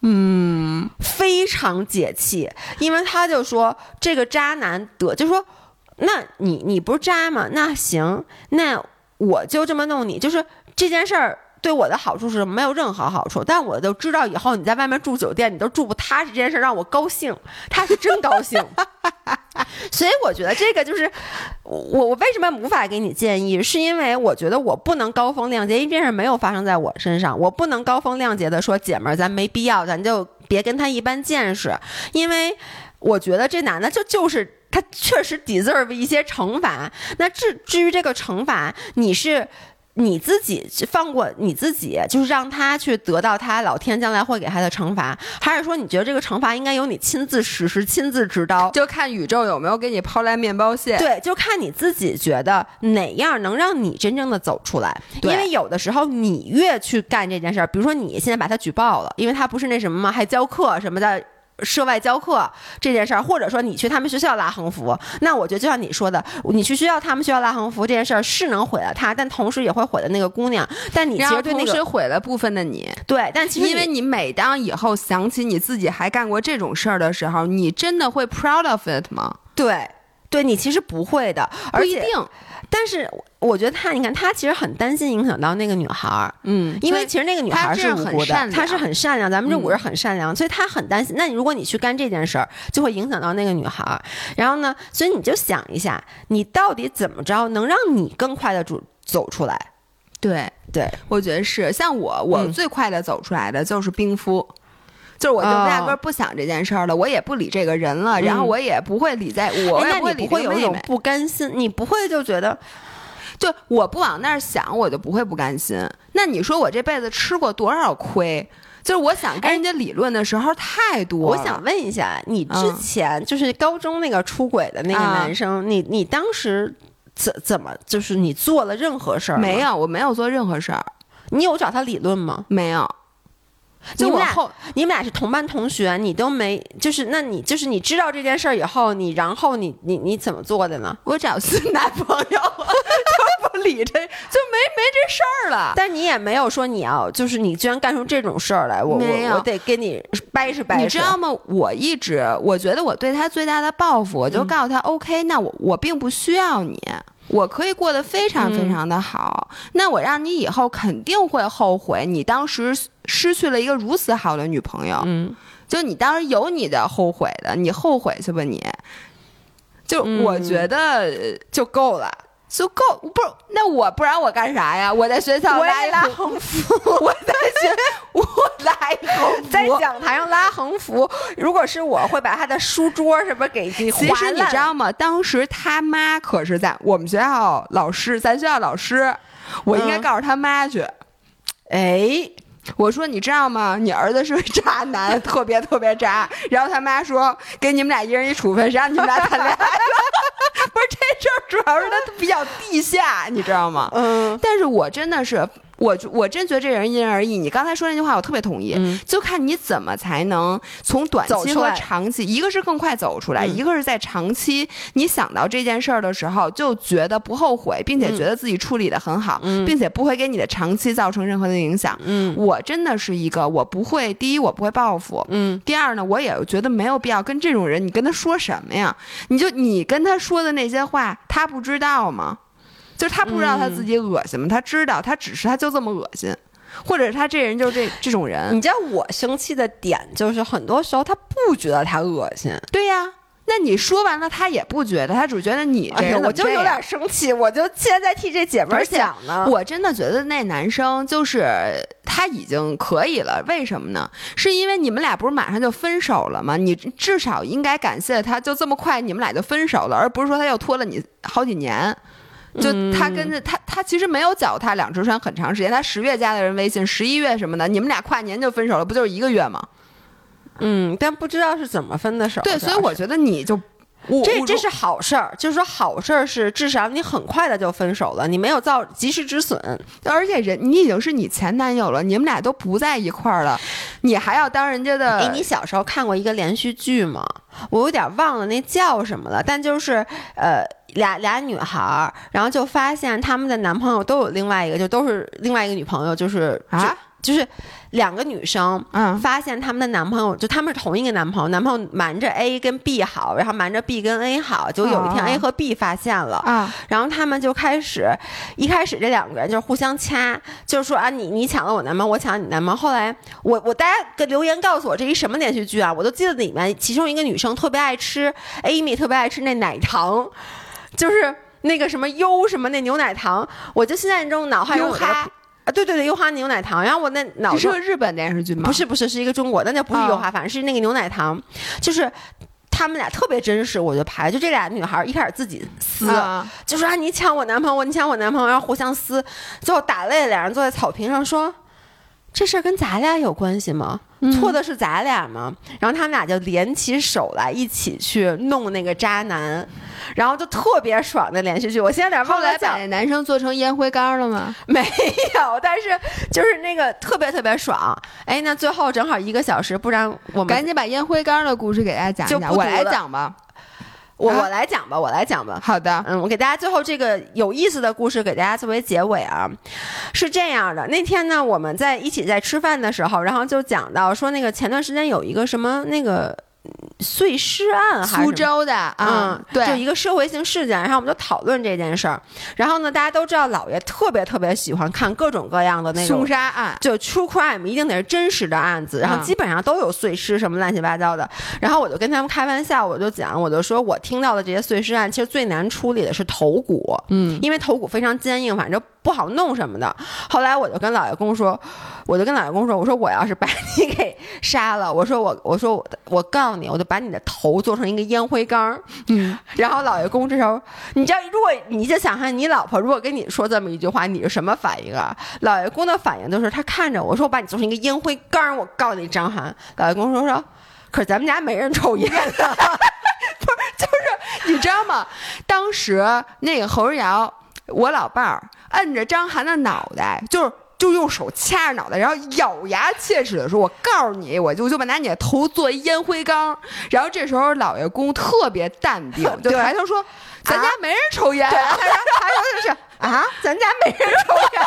嗯，非常解气，因为他就说这个渣男得，就说那你你不是渣吗？那行，那我就这么弄你，就是这件事儿。对我的好处是没有任何好处，但我就知道以后你在外面住酒店，你都住不踏实，这件事让我高兴，他是真高兴，所以我觉得这个就是我我为什么无法给你建议，是因为我觉得我不能高风亮节，因为这件事没有发生在我身上，我不能高风亮节的说姐们儿，咱没必要，咱就别跟他一般见识，因为我觉得这男的就就是。他确实 deserve 一些惩罚。那至至于这个惩罚，你是你自己放过你自己，就是让他去得到他老天将来会给他的惩罚，还是说你觉得这个惩罚应该由你亲自实施、亲自执刀？就看宇宙有没有给你抛来面包屑。对，就看你自己觉得哪样能让你真正的走出来。因为有的时候你越去干这件事儿，比如说你现在把他举报了，因为他不是那什么嘛，还教课什么的。涉外教课这件事儿，或者说你去他们学校拉横幅，那我觉得就像你说的，你去学校他们学校拉横幅这件事儿是能毁了他，但同时也会毁了那个姑娘。但你其实对那个同时毁了部分的你，对，但其实因为你你每当以后想起你自己还干过这种事儿的时候，你真的会 proud of it 吗？对对你其实不会的，不而且一定。但是我觉得他，你看他其实很担心影响到那个女孩儿，嗯，因为其实那个女孩儿是很无辜的善，她是很善良，咱们这五嗯人很善良，所以她很担心。那你如果你去干这件事儿，就会影响到那个女孩儿。然后呢，所以你就想一下，你到底怎么着能让你更快的走走出来？对，对，我觉得是。像我，我嗯最快的走出来的就是冰敷。就是我就压根儿不想这件事儿了，我也不理这个人了，然后我也不会理在，我哎也不会。有一种不甘心？你不会就觉得就我不往那儿想，我就不会不甘心。那你说我这辈子吃过多少亏？就是我想跟人家理论的时候太多了。我想问一下，你之嗯前就是高中那个出轨的那个啊男生，你你当时怎怎么就是你做了任何事儿没？有，我没有做任何事儿，你有找他理论吗？没有。就我后你们俩是同班同学，你都没就是那你就是你知道这件事儿以后，你然后你你你怎么做的呢？我找新男朋友，理这，就没没这事儿了。但你也没有说你要就是你居然干出这种事儿来，我我我得跟你掰扯掰扯。你知道吗？我一直我觉得我对他最大的报复，我就嗯告诉他、OK，那我我并不需要你，我可以过得非常非常的好。那我让你以后肯定会后悔，你当时失去了一个如此好的女朋友。嗯，就你当时有你的后悔的，你后悔去吧你。就嗯我觉得呃就够了。就够不是？那我不然我干啥呀？我在学校拉一拉横幅，我在学我拉一横幅，在讲台上拉横幅，如果是我会把他的书桌什么给给 其实你知道吗？当时他妈可是在我们学校老师，咱学校老师，我应该嗯告诉他妈去。哎，我说你知道吗？你儿子是个渣男，特别特别渣。然后他妈说给你们俩一人一处分，谁让你们俩谈恋爱了？不是这事儿，主要是他比较地下，你知道吗？嗯但是我真的是，我我真觉得这人因人而异。你刚才说那句话，我特别同意。嗯就看你怎么才能从短期和长期，一个是更快走出来，嗯一个是在长期你想到这件事儿的时候就觉得不后悔，并且嗯觉得自己处理的很好，嗯并且不会给你的长期造成任何的影响。嗯我真的是一个，我不会，第一我不会报复，嗯第二呢，我也觉得没有必要跟这种人，你跟他说什么呀？你就你跟他说的那些话，他不知道吗？就是他不知道他自己恶心吗？他知道，他只是他就这么恶心，或者是他这人就是这这种人。你知道我生气的点就是很多时候他不觉得他恶心，对呀，那你说完了，他也不觉得，他只觉得你这哎呀，人怎么我就有点生气，我就现在在替这姐们儿想呢。我真的觉得那男生就是他已经可以了，为什么呢？是因为你们俩不是马上就分手了吗？你至少应该感谢他，就这么快你们俩就分手了，而不是说他又拖了你好几年。就他跟着他，他其实没有脚踏两只船很长时间。他十月加的人微信，十一月什么的，你们俩跨年就分手了，不就是一个月吗？嗯，但不知道是怎么分的手。对，所以我觉得你就这这是好事儿，就是说好事儿是至少你很快的就分手了，你没有造及时止损。而且人你已经是你前男友了，你们俩都不在一块儿了，你还要当人家的？哎，你小时候看过一个连续剧吗？我有点忘了那叫什么了，但就是呃。俩俩女孩儿，然后就发现他们的男朋友都有另外一个，就都是另外一个女朋友，就是啊，就就是两个女生，嗯发现他们的男朋友就他们是同一个男朋友，男朋友瞒着 A 跟 B 好，然后瞒着 B 跟 A 好，结果有一天哦 A 和 B 发现了，啊，然后他们就开始，一开始这两个人就是互相掐，就是说啊，你你抢了我男朋友，我抢了你男朋友。后来我我大家给留言告诉我这一什么连续剧啊？我都记得里面其中一个女生特别爱吃，Amy 特别爱吃那奶糖，就是那个什么优什么那牛奶糖，我就现在这种脑海啊，对对对，优哈牛奶糖。然后我那脑子是个日本电视剧吗？不是不是是一个中国的，那不是哦优哈，反正是那个牛奶糖，就是。他们俩特别真实，我就拍，就这俩女孩儿一开始自己撕，啊，就说啊你抢我男朋友，你抢我男朋友，然后互相撕，最后打累了，俩人坐在草坪上说，这事儿跟咱俩有关系吗？错的是咱俩吗？然后他们俩就联起手来，一起去弄那个渣男，然后就特别爽的连续剧。我现在有点后来把男生做成烟灰缸了吗？没有，但是就是那个特别特别爽。哎，那最后正好一个小时，不然我们赶紧把烟灰缸的故事给大家讲讲，我来讲吧。我啊我来讲吧，我来讲吧。好的，嗯，我给大家最后这个有意思的故事给大家作为结尾啊，是这样的。那天呢，我们在一起在吃饭的时候，然后就讲到说那个前段时间有一个什么那个嗯碎尸案，还是苏州的，嗯，对，就一个社会性事件，然后我们就讨论这件事儿。然后呢，大家都知道老爷特别特别喜欢看各种各样的那种凶杀案，就 true crime 一定得是真实的案子，然后嗯基本上都有碎尸什么乱七八糟的。然后我就跟他们开玩笑，我就讲，我就说我听到的这些碎尸案，其实最难处理的是头骨，嗯，因为头骨非常坚硬，反正不好弄什么的。后来我就跟老爷公说，我就跟老爷公说，我说我要是把你给杀了，我说我我说我我告诉你，我就把你的头做成一个烟灰缸。嗯，然后老爷公这时候，你知道，如果你就想看你老婆如果跟你说这么一句话，你是什么反应啊？老爷公的反应就是他看着我说我把你做成一个烟灰缸，我告诉你张涵。老爷公说说，可是咱们家没人抽烟的。你知道吗？当时那个侯日瑶，我老伴儿摁着张涵的脑袋，就是。就用手掐着脑袋，然后咬牙切齿的说：“我告诉你，我就就把拿你的头做烟灰缸。”然后这时候老爷公特别淡定，就抬头说：“咱家没人抽烟。对，他说他说就是啊，咱家没人抽烟。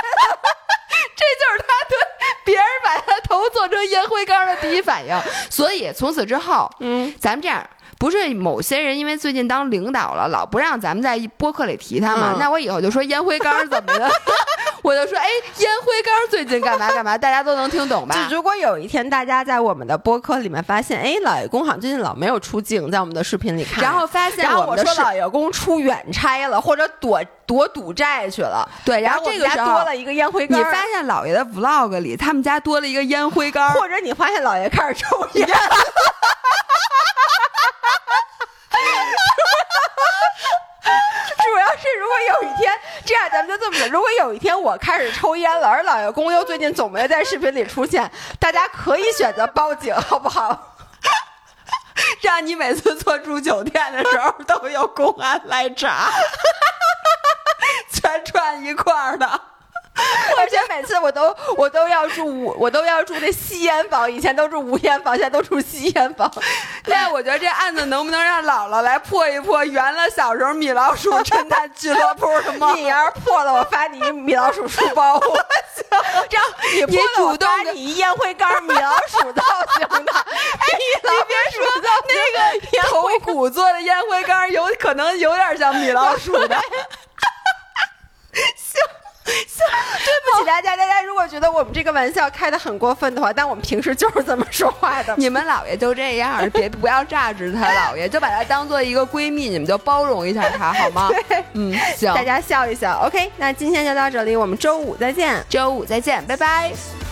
这就是他对别人把他头做成烟灰缸的第一反应。所以从此之后，嗯，咱们这样。不是某些人因为最近当领导了，老不让咱们在播客里提他嘛？嗯那我以后就说烟灰缸怎么的，我就说哎，烟灰缸最近干嘛干嘛，大家都能听懂吧？就如果有一天大家在我们的播客里面发现，哎，老爷公好像最近老没有出镜，在我们的视频里看，然后发现然后我们的视说老爷公出远差了，或者躲躲赌债去了，对，然然后后这个时候多了一个烟灰缸，你发现老爷的 vlog 里，他们家多了一个烟灰缸，或者你发现老爷开始抽烟。主要是，如果有一天这样，咱们就这么着。如果有一天我开始抽烟了，而老爷公又最近总没在视频里出现，大家可以选择报警，好不好？这样你每次坐住酒店的时候都有公安来查，全串一块儿的。而且每次我都我都要住五，我都要住那吸烟房，以前都住无烟房，现在都住吸烟房。那我觉得这案子能不能让姥姥来破一破？圆了小时候米老鼠侦探俱乐部的梦。你要是破了，我发你一米老鼠书包。这样你你主动发你一烟灰缸米老鼠造型的。哎，你别说那个头骨做的烟灰缸，有可能有点像米老鼠的。对不起大家，大家如果觉得我们这个玩笑开的很过分的话，但我们平时就是这么说话的。你们姥爷就这样，别不要榨汁他，姥爷就把他当做一个闺蜜，你们就包容一下他好吗？嗯，行，大家笑一笑。OK，那今天就到这里，我们周五再见，周五再见，拜拜。